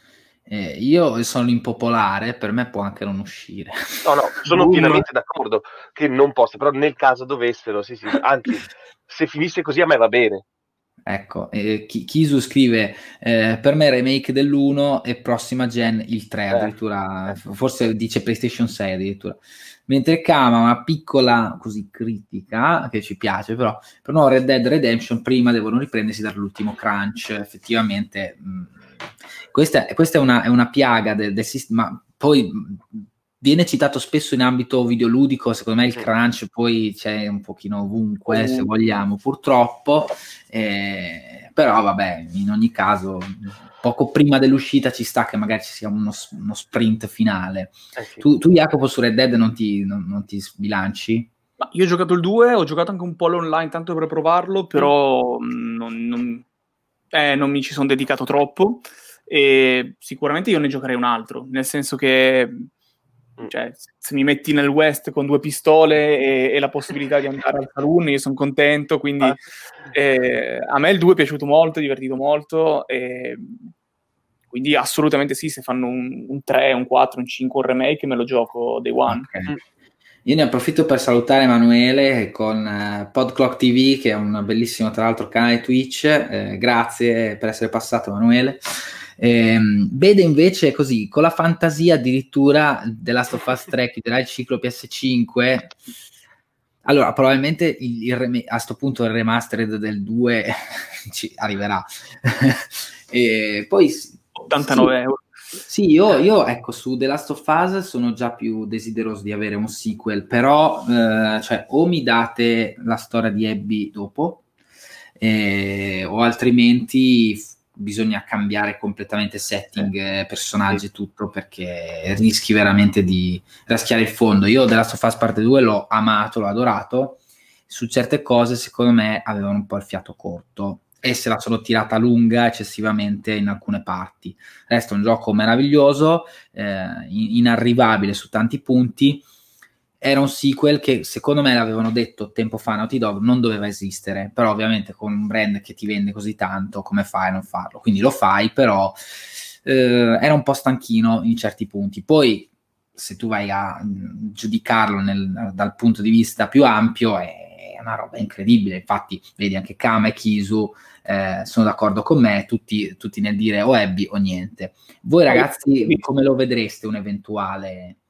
A: Eh, io sono impopolare, per me può anche non uscire.
C: No, no, sono Boom. pienamente d'accordo che non possa, però nel caso dovessero, sì, sì, anzi, se finisse così a me va bene.
A: Ecco, eh, Kisu scrive, eh, per me remake dell'1 e prossima gen il 3, eh. addirittura, forse dice PlayStation 6 addirittura. Mentre Kama, una piccola così critica, che ci piace però, per no Red Dead Redemption prima devono riprendersi dall'ultimo crunch, effettivamente... Mh, questa, questa è, una, è, una, piaga del, del sistema, poi viene citato spesso in ambito videoludico, secondo me il crunch poi c'è un pochino ovunque, uh. se vogliamo, purtroppo, eh, però vabbè, in ogni caso, poco prima dell'uscita ci sta che magari ci sia uno, uno sprint finale. Eh sì. tu, tu, Jacopo, su Red Dead non ti, non, non ti sbilanci?
B: Ma io ho giocato il 2, ho giocato anche un po' l'online tanto per provarlo, però mm. non, non, eh, non mi ci sono dedicato troppo e sicuramente io ne giocherei un altro, nel senso che mm. cioè, se mi metti nel West con due pistole e, e la possibilità di andare al saloon, io sono contento, quindi ah. eh, a me il 2 è piaciuto molto, è divertito molto, e, quindi assolutamente sì, se fanno un, un, 3, un 4, un 5, un remake me lo gioco day one. Okay.
A: Io ne approfitto per salutare Emanuele con uh, Podclock TV, che è un bellissimo, tra l'altro, canale Twitch. Eh, grazie per essere passato, Emanuele. Eh, vede invece così, con la fantasia addirittura della Last of Us 3, chiuderà il ciclo PS5. Allora, probabilmente il, il rem- a questo punto il remastered del 2 ci arriverà. e poi
B: 89 sì, euro.
A: Sì, io, io, ecco su The Last of Us sono già più desideroso di avere un sequel, però eh, cioè, o mi date la storia di Abby dopo, eh, o altrimenti bisogna cambiare completamente setting, eh, personaggi e tutto perché rischi veramente di raschiare il fondo. Io The Last of Us Parte 2 l'ho amato, l'ho adorato, su certe cose secondo me avevano un po' il fiato corto e se la sono tirata lunga eccessivamente in alcune parti. Resta un gioco meraviglioso, eh, inarrivabile su tanti punti. Era un sequel che secondo me l'avevano detto tempo fa Naughty Dog non doveva esistere, però ovviamente con un brand che ti vende così tanto, come fai a non farlo? Quindi lo fai, però eh, era un po' stanchino in certi punti. Poi se tu vai a giudicarlo nel, dal punto di vista più ampio è una roba incredibile. Infatti, vedi anche Kama e Kisu eh, sono d'accordo con me, tutti, tutti, nel dire o Abby o niente. Voi ragazzi, come lo vedreste un eventuale mm,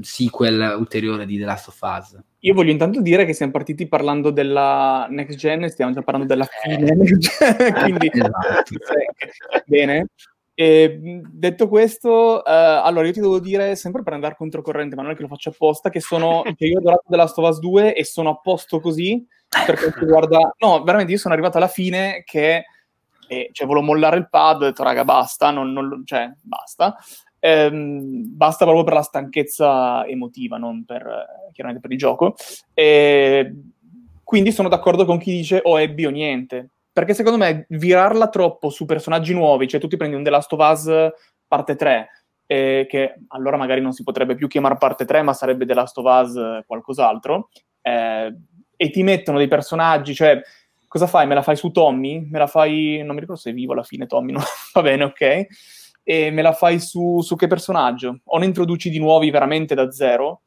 A: sequel ulteriore di The Last of Us?
B: Io voglio intanto dire che stiamo partiti parlando della next gen e stiamo già parlando della fine gen, quindi esatto. bene. E, detto questo, eh, allora io ti devo dire, sempre per andare controcorrente, ma non è che lo faccio apposta, che, sono, che io ho adorato The Last of Us 2 e sono a posto così, per quanto riguarda... No, veramente io sono arrivato alla fine che... Eh, cioè, volevo mollare il pad, ho detto, raga, basta, non, non, cioè, basta. Ehm, basta proprio per la stanchezza emotiva, non per, eh, chiaramente per il gioco. E, quindi sono d'accordo con chi dice o Abby o niente perché secondo me virarla troppo su personaggi nuovi, cioè tu ti prendi un The Last of Us parte 3, eh, che allora magari non si potrebbe più chiamare parte 3, ma sarebbe The Last of Us qualcos'altro, eh, e ti mettono dei personaggi, cioè cosa fai? Me la fai su Tommy? Me la fai, non mi ricordo se è vivo alla fine Tommy, no? va bene, ok. E me la fai su, su che personaggio? O ne introduci di nuovi veramente da zero,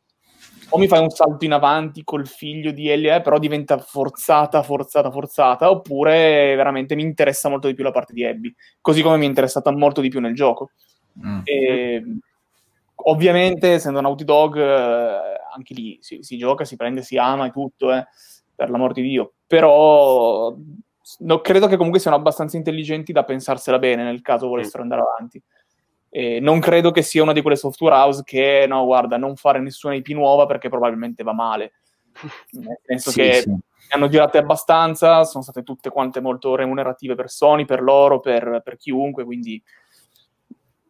B: o mi fai un salto in avanti col figlio di Ellie, eh, però diventa forzata, forzata, forzata, oppure veramente mi interessa molto di più la parte di Abby, così come mi è interessata molto di più nel gioco. Mm. E, ovviamente, essendo Naughty Dog, eh, anche lì si, si, gioca, si prende, si ama e tutto, eh, per l'amor di Dio, però no, credo che comunque siano abbastanza intelligenti da pensarsela bene nel caso volessero mm. andare avanti. E non credo che sia una di quelle software house che, no, guarda, non fare nessuna IP nuova perché probabilmente va male. Nel senso sì, che sì. hanno girate abbastanza, sono state tutte quante molto remunerative per Sony, per loro, per, per chiunque, quindi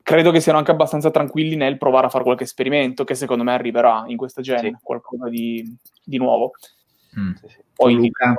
B: credo che siano anche abbastanza tranquilli nel provare a fare qualche esperimento che secondo me arriverà in questa gen, sì. qualcosa di, di nuovo.
A: Mm. Poi Luca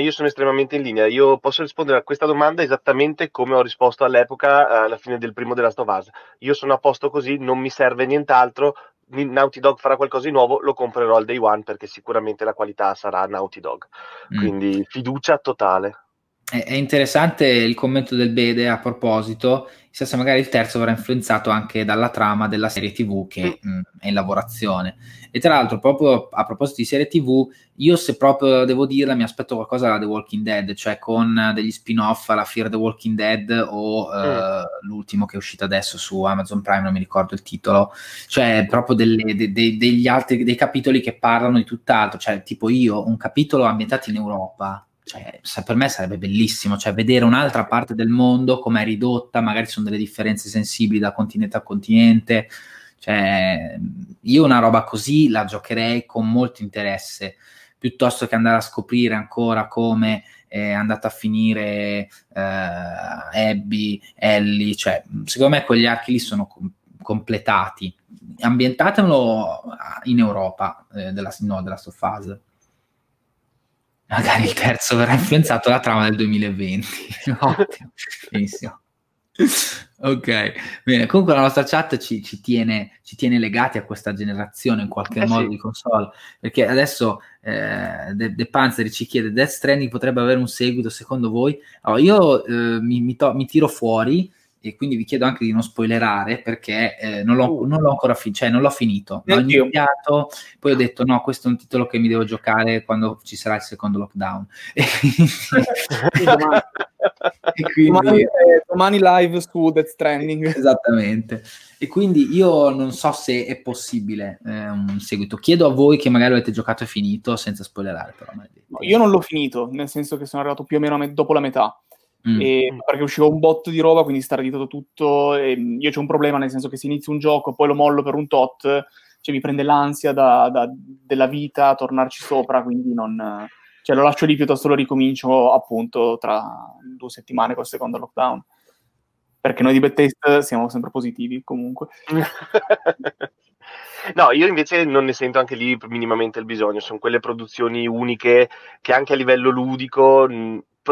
C: io sono estremamente in linea. Io posso rispondere a questa domanda esattamente come ho risposto all'epoca, eh, alla fine del primo della Stovaz. Io sono a posto così, non mi serve nient'altro. Naughty Dog farà qualcosa di nuovo, lo comprerò al day one perché sicuramente la qualità sarà Naughty Dog. Mm. Quindi fiducia totale.
A: È interessante il commento del Bede a proposito, chissà se magari il terzo verrà influenzato anche dalla trama della serie TV che mm. mh, è in lavorazione. E tra l'altro, proprio a proposito di serie TV, io se proprio devo dirla, mi aspetto qualcosa da The Walking Dead, cioè con degli spin-off alla Fear the Walking Dead o mm. uh, l'ultimo che è uscito adesso su Amazon Prime, non mi ricordo il titolo, cioè proprio delle, de, de, degli altri dei capitoli che parlano di tutt'altro, cioè tipo io, un capitolo ambientato in Europa cioè, per me sarebbe bellissimo, cioè vedere un'altra parte del mondo, come è ridotta, magari sono delle differenze sensibili da continente a continente, cioè, io una roba così la giocherei con molto interesse, piuttosto che andare a scoprire ancora come è andata a finire eh, Abby, Ellie, cioè, secondo me quegli archi lì sono com- completati. Ambientatemelo in Europa, eh, della, no, della Stofase magari il terzo verrà influenzato dalla trama del 2020. Ottimo, benissimo. Ok, bene. Comunque la nostra chat ci, ci, tiene, ci, tiene, legati a questa generazione in qualche eh modo sì. di console, perché adesso eh, De, De Panzeri ci chiede Death Stranding potrebbe avere un seguito secondo voi? Allora, io eh, mi, mi, to- mi tiro fuori e quindi vi chiedo anche di non spoilerare perché eh, non, l'ho, uh. non, l'ho, ancora finito, cioè non l'ho finito, l'ho iniziato, poi ho detto no, questo è un titolo che mi devo giocare quando ci sarà il secondo lockdown.
B: E quindi, e quindi domani, eh, domani, live su Death Stranding.
A: Esattamente. E quindi io non so se è possibile eh, un seguito. Chiedo a voi che magari avete giocato e finito senza spoilerare. Però,
B: no, io non l'ho finito, nel senso che sono arrivato più o meno me- dopo la metà. Mm. E, perché usciva un botto di roba, quindi sta editato tutto. E io c'ho un problema, nel senso che se inizio un gioco, poi lo mollo per un tot, cioè mi prende l'ansia da, da, della vita a tornarci sopra, quindi non, cioè lo lascio lì piuttosto lo ricomincio appunto tra due settimane col secondo lockdown. Perché noi di Bethesda siamo sempre positivi comunque.
C: No, io invece non ne sento anche lì minimamente il bisogno, sono quelle produzioni uniche che anche a livello ludico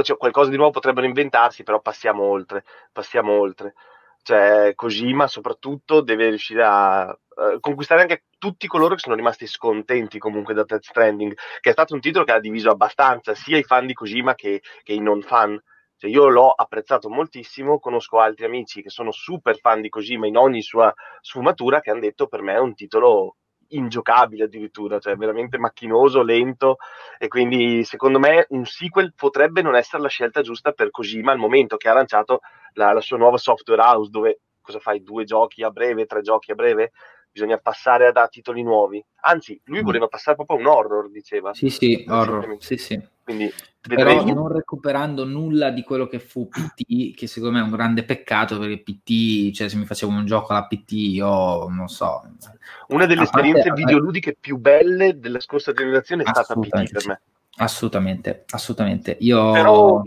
C: cioè, qualcosa di nuovo potrebbero inventarsi, però passiamo oltre, passiamo oltre. Cioè, Kojima soprattutto deve riuscire a uh, conquistare anche tutti coloro che sono rimasti scontenti comunque da Death Stranding, che è stato un titolo che ha diviso abbastanza sia i fan di Kojima che, che i non fan. Cioè, io l'ho apprezzato moltissimo, conosco altri amici che sono super fan di Kojima in ogni sua sfumatura che hanno detto per me è un titolo ingiocabile addirittura, cioè veramente macchinoso, lento e quindi secondo me un sequel potrebbe non essere la scelta giusta per Kojima al momento che ha lanciato la, la sua nuova software house dove cosa fai due giochi a breve, tre giochi a breve, bisogna passare a, a titoli nuovi. Anzi, lui mm. voleva passare proprio a un horror, diceva.
A: Sì, sì, horror, sì, sì. Quindi, Però non recuperando nulla di quello che fu PT, che secondo me è un grande peccato perché PT, cioè se mi facevo un gioco alla PT, io non so.
C: Una delle esperienze parte, videoludiche più belle della scorsa generazione è stata PT per me.
A: Assolutamente, assolutamente. Io... Però...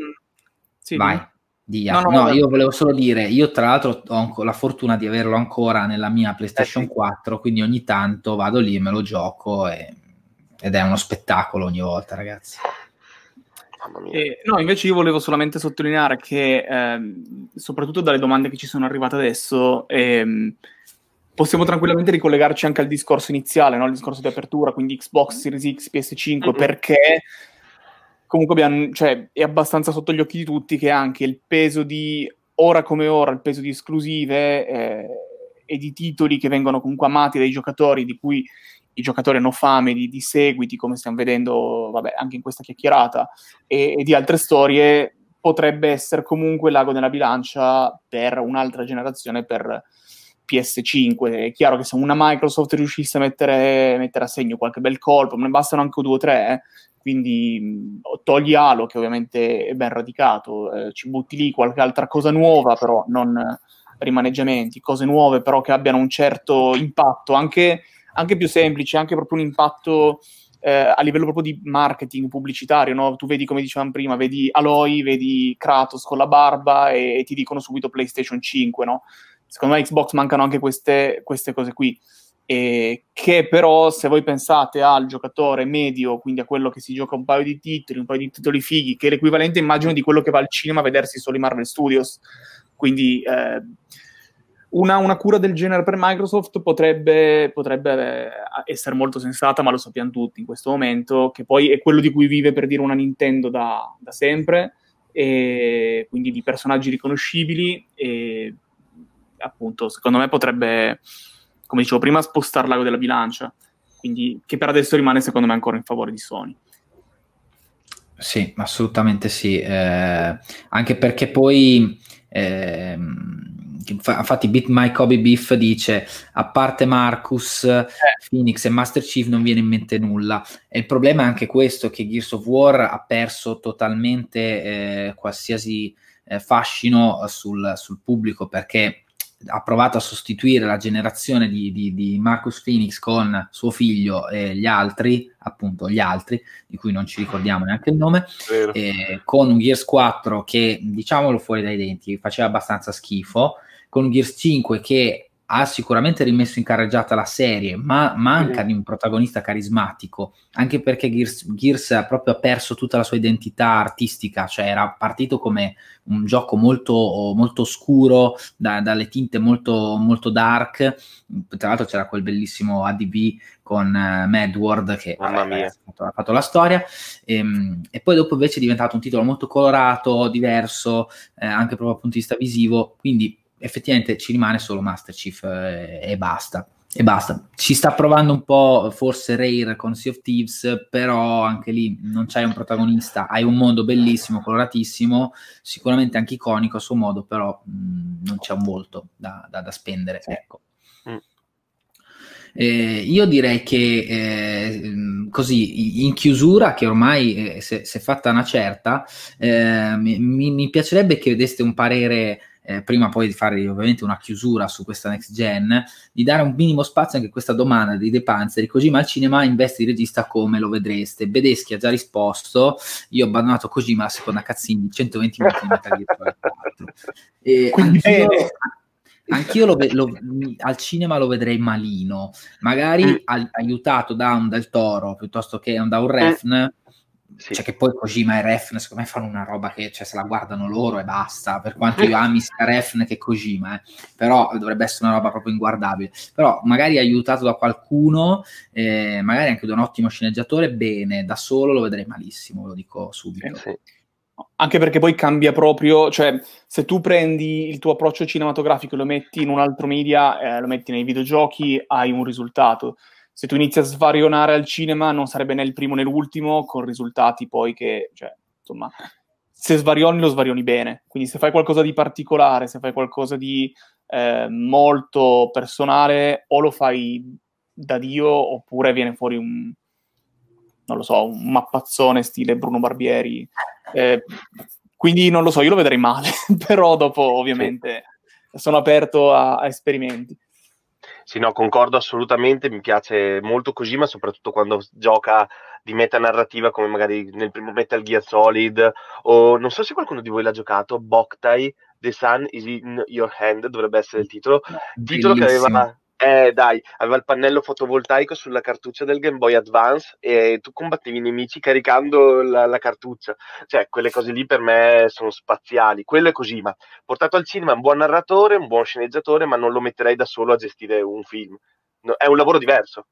A: Sì, Vai. Dia. No, no, no io volevo solo dire, io tra l'altro ho la fortuna di averlo ancora nella mia PlayStation eh sì. 4, quindi ogni tanto vado lì, me lo gioco e, ed è uno spettacolo ogni volta, ragazzi.
B: Eh, no, invece io volevo solamente sottolineare che, ehm, soprattutto dalle domande che ci sono arrivate adesso, ehm, possiamo tranquillamente ricollegarci anche al discorso iniziale, no? il discorso di apertura, quindi Xbox Series X, PS5, mm-hmm. perché comunque abbiamo, cioè, è abbastanza sotto gli occhi di tutti che anche il peso di ora come ora, il peso di esclusive eh, e di titoli che vengono comunque amati dai giocatori, di cui i giocatori hanno fame di, di seguiti, come stiamo vedendo vabbè, anche in questa chiacchierata, e, e di altre storie, potrebbe essere comunque l'ago nella bilancia per un'altra generazione, per PS5. È chiaro che se una Microsoft riuscisse a mettere, mettere a segno qualche bel colpo, ne bastano anche due o tre, eh, quindi togli Halo, che ovviamente è ben radicato, eh, ci butti lì qualche altra cosa nuova, però non rimaneggiamenti, cose nuove però che abbiano un certo impatto, anche, anche più semplice, anche proprio un impatto eh, a livello proprio di marketing pubblicitario, no? Tu vedi, come dicevamo prima, vedi Aloy, vedi Kratos con la barba e, e ti dicono subito PlayStation 5, no? Secondo me Xbox mancano anche queste, queste cose qui. E che però se voi pensate al giocatore medio, quindi a quello che si gioca un paio di titoli, un paio di titoli fighi, che è l'equivalente immagino di quello che va al cinema a vedersi solo i Marvel Studios, quindi eh, una, una, cura del genere per Microsoft potrebbe, potrebbe, essere molto sensata, ma lo sappiamo tutti in questo momento, che poi è quello di cui vive per dire una Nintendo da, da sempre, e quindi di personaggi riconoscibili e appunto secondo me potrebbe, come dicevo prima, spostare l'ago della bilancia, quindi che per adesso rimane secondo me ancora in favore di Sony.
A: Sì, assolutamente sì, eh, anche perché poi eh, infatti Beat My Kobe Beef dice a parte Marcus, eh. Phoenix e Master Chief non viene in mente nulla e il problema è anche questo che Gears of War ha perso totalmente eh, qualsiasi eh, fascino sul, sul, pubblico perché ha provato a sostituire la generazione di, di, di, Marcus Phoenix con suo figlio e gli altri, appunto gli altri, di cui non ci ricordiamo neanche il nome, eh, con un Gears 4 che, diciamolo fuori dai denti, faceva abbastanza schifo, con un Gears 5 che ha sicuramente rimesso in carreggiata la serie, ma manca di un protagonista carismatico, anche perché Gears, Gears ha proprio perso tutta la sua identità artistica, cioè era partito come un gioco molto, molto oscuro, da, dalle tinte molto, molto dark, tra l'altro c'era quel bellissimo ADV con uh, Madward che ha, fatto, fatto, la storia, e, ehm, e, poi dopo invece è diventato un titolo molto colorato, diverso, eh, anche proprio dal punto di vista visivo, quindi effettivamente ci rimane solo Master Chief eh, e basta. E basta. Ci sta provando un po' forse Rare con Sea of Thieves, però anche lì non c'hai un protagonista, hai un mondo bellissimo, coloratissimo, sicuramente anche iconico a suo modo, però mh, mm, non c'è un volto da, da, da spendere. Ecco. Mm. Eh, io direi che eh, così in chiusura, che ormai eh, si è fatta una certa, eh, mi, mi, piacerebbe che vedeste un parere eh, prima poi di fare ovviamente una chiusura su questa next gen, di dare un minimo spazio anche a questa domanda di De Panzeri, Kojima al cinema investe di regista come lo vedreste? Bedeschi ha già risposto, io ho abbandonato Kojima la seconda cazzina di 120 minuti di Metal Gear 4. E anch'io, anch'io lo, lo, al cinema lo vedrei malino, magari mm. aiutato da un Del Toro piuttosto che da un Refn, sì. Cioè che poi Kojima e Refn secondo me fanno una roba che cioè, se la guardano loro e basta, per quanto io ami sia Refn che Kojima, eh. però dovrebbe essere una roba proprio inguardabile. Però magari aiutato da qualcuno, eh, magari anche da un ottimo sceneggiatore, bene, da solo lo vedrei malissimo, lo dico subito. Sì.
B: Anche perché poi cambia proprio, cioè se tu prendi il tuo approccio cinematografico e lo metti in un altro media, eh, lo metti nei videogiochi, hai un risultato se tu inizi a svarionare al cinema non sarebbe né il primo né l'ultimo, con risultati poi che, cioè, insomma, se svarioni lo svarioni bene. Quindi se fai qualcosa di particolare, se fai qualcosa di eh, molto personale, o lo fai da Dio, oppure viene fuori un, non lo so, un mappazzone stile Bruno Barbieri. Eh, quindi non lo so, io lo vedrei male, però dopo ovviamente sono aperto a, a esperimenti.
C: Sì, no, concordo assolutamente, mi piace molto Kojima, soprattutto quando gioca di metanarrativa come magari nel primo Metal Gear Solid o non so se qualcuno di voi l'ha giocato, Boktai, The Sun is in Your Hand, dovrebbe essere il titolo, titolo che aveva eh, dai, aveva il pannello fotovoltaico sulla cartuccia del Game Boy Advance e tu combattevi i nemici caricando la, la cartuccia. Cioè, quelle cose lì per me sono spaziali. Quello è così, ma portato al cinema un buon narratore, un buon sceneggiatore, ma non lo metterei da solo a gestire un film. No, è un lavoro diverso.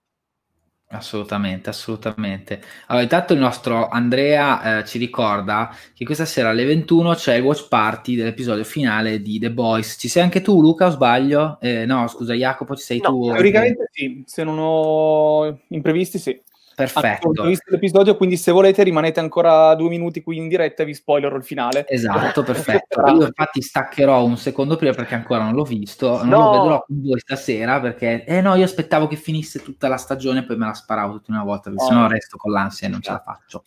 A: Assolutamente, assolutamente. Allora, intanto il nostro Andrea eh, ci ricorda che questa sera alle 21 c'è il watch party dell'episodio finale di The Boys. Ci sei anche tu, Luca, o sbaglio? Eh, no, scusa, Jacopo, ci sei
B: no,
A: tu?
B: Teoricamente sì, se non ho imprevisti sì.
A: Perfetto.
B: Ho visto l'episodio, quindi se volete rimanete ancora due minuti qui in diretta e vi spoilerò il finale.
A: Esatto, perfetto. Io infatti staccherò un secondo prima perché ancora non l'ho visto, non no. lo vedrò con voi stasera perché, eh no, io aspettavo che finisse tutta la stagione e poi me la sparavo tutta una volta, perché oh. sennò resto con l'ansia e non ce la faccio.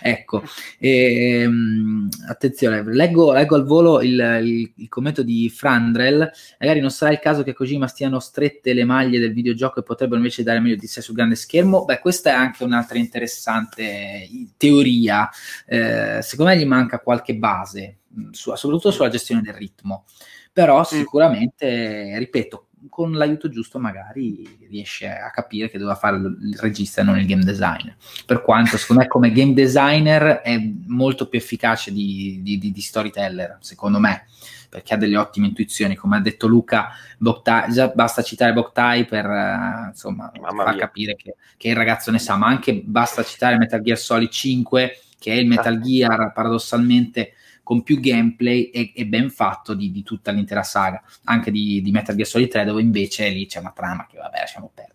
A: Ecco, e, um, attenzione, leggo, leggo, al volo il, il, il, commento di Frandrel, magari non sarà il caso che Kojima stiano strette le maglie del videogioco e potrebbero invece dare meglio di sé sul grande schermo. Beh, questa è anche un'altra interessante teoria. Eh, secondo me gli manca qualche base, su, soprattutto sulla gestione del ritmo. Però mm. sicuramente, ripeto, con l'aiuto giusto magari riesce a capire che doveva fare il regista e non il game designer. Per quanto secondo me come game designer è molto più efficace di, di, di, di storyteller, secondo me perché ha delle ottime intuizioni, come ha detto Luca, Boktai, già basta citare Boktai per uh, insomma, far capire che, che, il ragazzo ne sa, ma anche basta citare Metal Gear Solid 5, che è il Metal Gear paradossalmente con più gameplay e, e ben fatto di, di, tutta l'intera saga, anche di, di, Metal Gear Solid 3, dove invece lì c'è una trama che vabbè lasciamo perdere.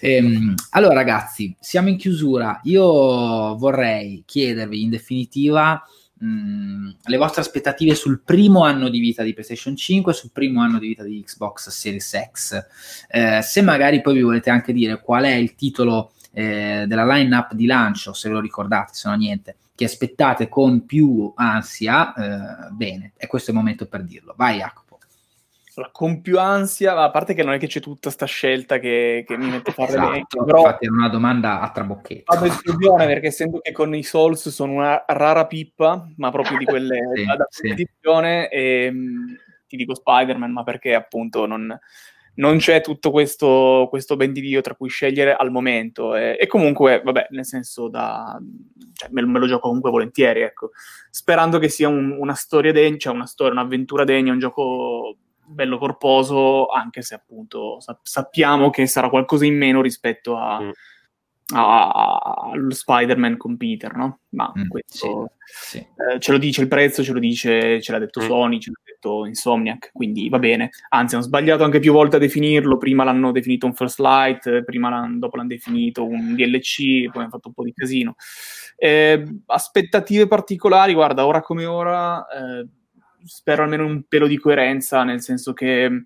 A: Ehm, allora ragazzi, siamo in chiusura, io vorrei chiedervi in definitiva Mm, le vostre aspettative sul primo anno di vita di PlayStation 5 sul primo anno di vita di Xbox Series X. Eh, se magari poi vi volete anche dire qual è il titolo eh, della line-up di lancio, se ve lo ricordate, se no niente, che aspettate con più ansia, eh, bene, e questo è il momento per dirlo. Vai Jacopo
B: con più ansia, a parte che non è che c'è tutta sta scelta che, che mi mette a fare
A: esatto,
B: l'elenco,
A: però infatti è una domanda a trabocchetto.
B: Vado esclusione perché essendo che con i Souls sono una rara pippa, ma proprio di quelle sì, da competizione, sì. e, ti dico Spider-Man, ma perché appunto non, non c'è tutto questo, questo, ben di Dio tra cui scegliere al momento. E, e comunque, vabbè, nel senso, da, cioè, me, me, lo gioco comunque volentieri, ecco. Sperando che sia un, una storia degna, cioè una storia, un'avventura degna, un gioco bello corposo, anche se appunto sa- sappiamo che sarà qualcosa in meno rispetto a, mm. Allo Spider-Man con Peter, no? Ma mm, questo sì, sì. Eh, ce lo dice il prezzo, ce lo dice, ce l'ha detto mm. Sony, ce l'ha detto Insomniac, quindi va bene. Anzi, hanno sbagliato anche più volte a definirlo, prima l'hanno definito un First Light, prima l'hanno, dopo l'hanno definito un DLC, poi hanno fatto un po' di casino. Eh, aspettative particolari, guarda, ora come ora... Eh, spero almeno un pelo di coerenza, nel senso che,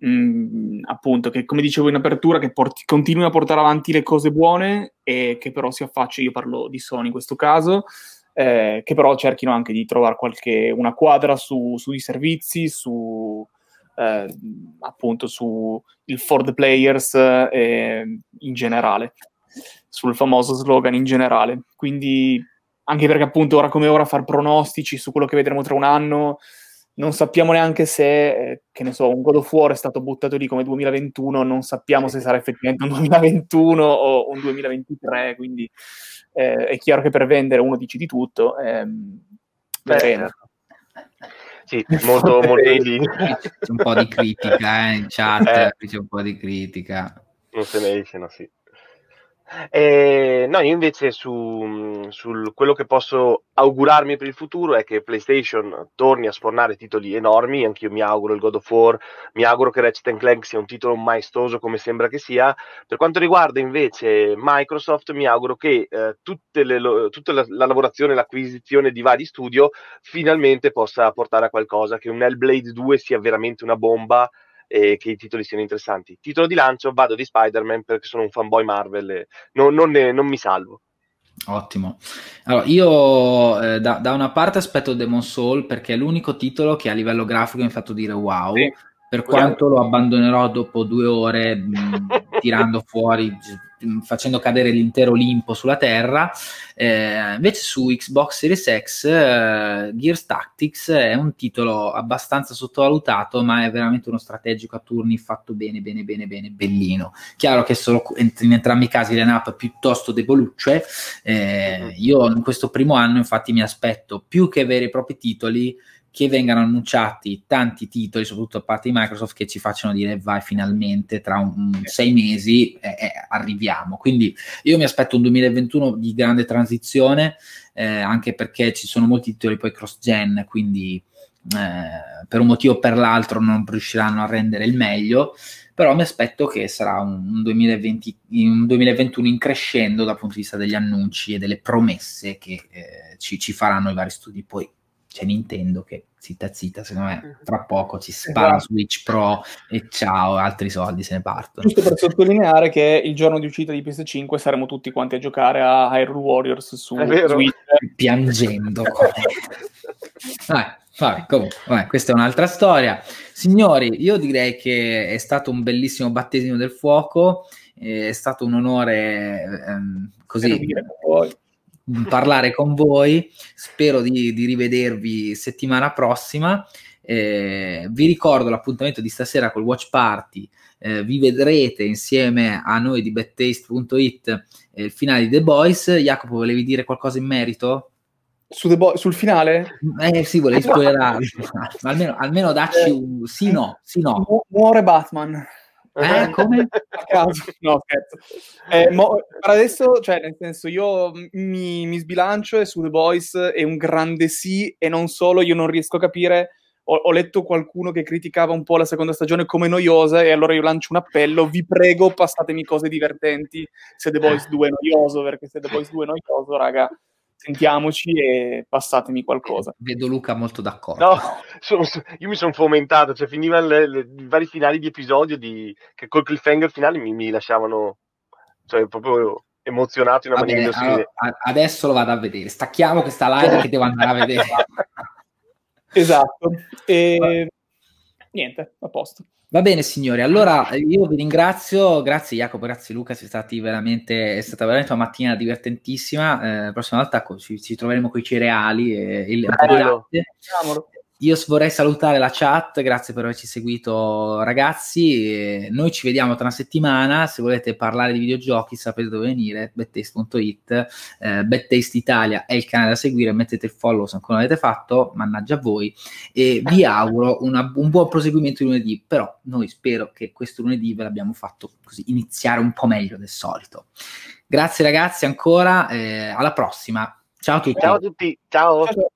B: mh, mm, appunto, che come dicevo in apertura, che porti, continui a portare avanti le cose buone e che però si affacci, io parlo di Sony in questo caso, eh, che però cerchino anche di trovare qualche, una quadra su, sui servizi, su... Eh, appunto su il for the players eh, in generale, sul famoso slogan in generale. Quindi anche perché appunto ora come ora far pronostici su quello che vedremo tra un anno, non sappiamo neanche se, eh, che ne so, un God of War è stato buttato lì come 2021, non sappiamo se sarà effettivamente un 2021 o un 2023, quindi eh, è chiaro che per vendere uno dice di tutto. Ehm,
C: vedremo. Sì, molto, molto
A: C'è un po' di critica eh, in chat, eh, c'è un po' di critica.
C: Non se ne esce, no, sì. Eh, no, io invece su, su, quello che posso augurarmi per il futuro è che PlayStation torni a sfornare titoli enormi, anch'io mi auguro il God of War, mi auguro che Ratchet Clank sia un titolo maestoso come sembra che sia. Per quanto riguarda invece Microsoft, mi auguro che eh, le, tutta la, la lavorazione, l'acquisizione di vari studio finalmente possa portare a qualcosa, che un Hellblade 2 sia veramente una bomba e che i titoli siano interessanti. Titolo di lancio, vado di Spider-Man perché sono un fanboy Marvel e non, non, ne, non mi salvo.
A: Ottimo. Allora, io eh, da, da, una parte aspetto Demon Soul perché è l'unico titolo che a livello grafico mi ha fatto dire wow. Sì. Per quanto lo abbandonerò dopo due ore mh, tirando fuori facendo cadere l'intero Olimpo sulla Terra. Eh, invece su Xbox Series X eh, Gears Tactics è un titolo abbastanza sottovalutato, ma è veramente uno strategico a turni fatto bene, bene, bene, bene, bellino. Chiaro che solo in entrambi i casi l'ENAP piuttosto debolucce. Eh, io in questo primo anno infatti mi aspetto più che veri e propri titoli che vengano annunciati tanti titoli, soprattutto da parte di Microsoft, che ci facciano dire vai finalmente tra un, un sei mesi eh, eh, arriviamo. Quindi io mi aspetto un 2021 di grande transizione, eh, anche perché ci sono molti titoli poi cross-gen, quindi eh, per un motivo o per l'altro non riusciranno a rendere il meglio però mi aspetto che sarà un, 2020, un 2021 in crescendo dal punto di vista degli annunci e delle promesse che eh, ci, ci, faranno i vari studi. Poi c'è Nintendo che zitta zitta, secondo me tra poco ci spara esatto. Switch Pro e ciao, altri soldi se ne partono.
B: Giusto per sottolineare che il giorno di uscita di PS5 saremo tutti quanti a giocare a Hyrule Warriors su Switch.
A: Piangendo. Vabbè, vabbè, comunque, vabbè, questa è un'altra storia. Signori, io direi che è stato un bellissimo battesimo del fuoco, è stato un onore ehm, così parlare con voi, spero di, di rivedervi settimana prossima. Eh, vi ricordo l'appuntamento di stasera col Watch Party. Eh, vi vedrete insieme a noi di bettaste.it eh, il finale di The Boys. Jacopo, volevi dire qualcosa in merito?
B: Su Bo- sul finale?
A: Eh sì, volevi spoilerare. almeno, almeno dacci un sì no, sì no.
B: Mu- muore Batman.
A: Eh, come?
B: A caso. No, scherzo. Eh, mo- per adesso, cioè, nel senso, io mi, mi, sbilancio e su The Boys è un grande sì e non solo, io non riesco a capire... Ho, ho letto qualcuno che criticava un po' la seconda stagione come noiosa e allora io lancio un appello, vi prego, passatemi cose divertenti se The Boys 2 è noioso, perché se The Boys 2 è noioso, raga, sentiamoci e passatemi qualcosa.
A: Vedo Luca molto d'accordo.
C: No, sono, io mi sono fomentato, cioè finivano le, le, i vari finali di episodio di, che col cliffhanger finale mi, mi lasciavano cioè, proprio emozionato in una
A: Vabbè, maniera allora, adesso lo vado a vedere, stacchiamo questa live che devo andare a vedere.
B: esatto. E... Niente, a posto.
A: Va bene, signori. Allora io vi ringrazio. Grazie, Jacopo. Grazie, Luca. Siete stati veramente, è stata veramente una mattina divertentissima. Eh, la prossima volta ci, ci troveremo con i cereali e il latte. Io vorrei salutare la chat, grazie per averci seguito ragazzi, noi ci vediamo tra una settimana, se volete parlare di videogiochi sapete dove venire, bettaste.it, eh, Bettaste Italia è il canale da seguire, mettete il follow se ancora non l'avete fatto, mannaggia a voi, e vi auguro una, un buon proseguimento di lunedì, però noi spero che questo lunedì ve l'abbiamo fatto così iniziare un po' meglio del solito. Grazie ragazzi ancora, eh, alla prossima, ciao a tutti.
C: Ciao a tutti, ciao. ciao.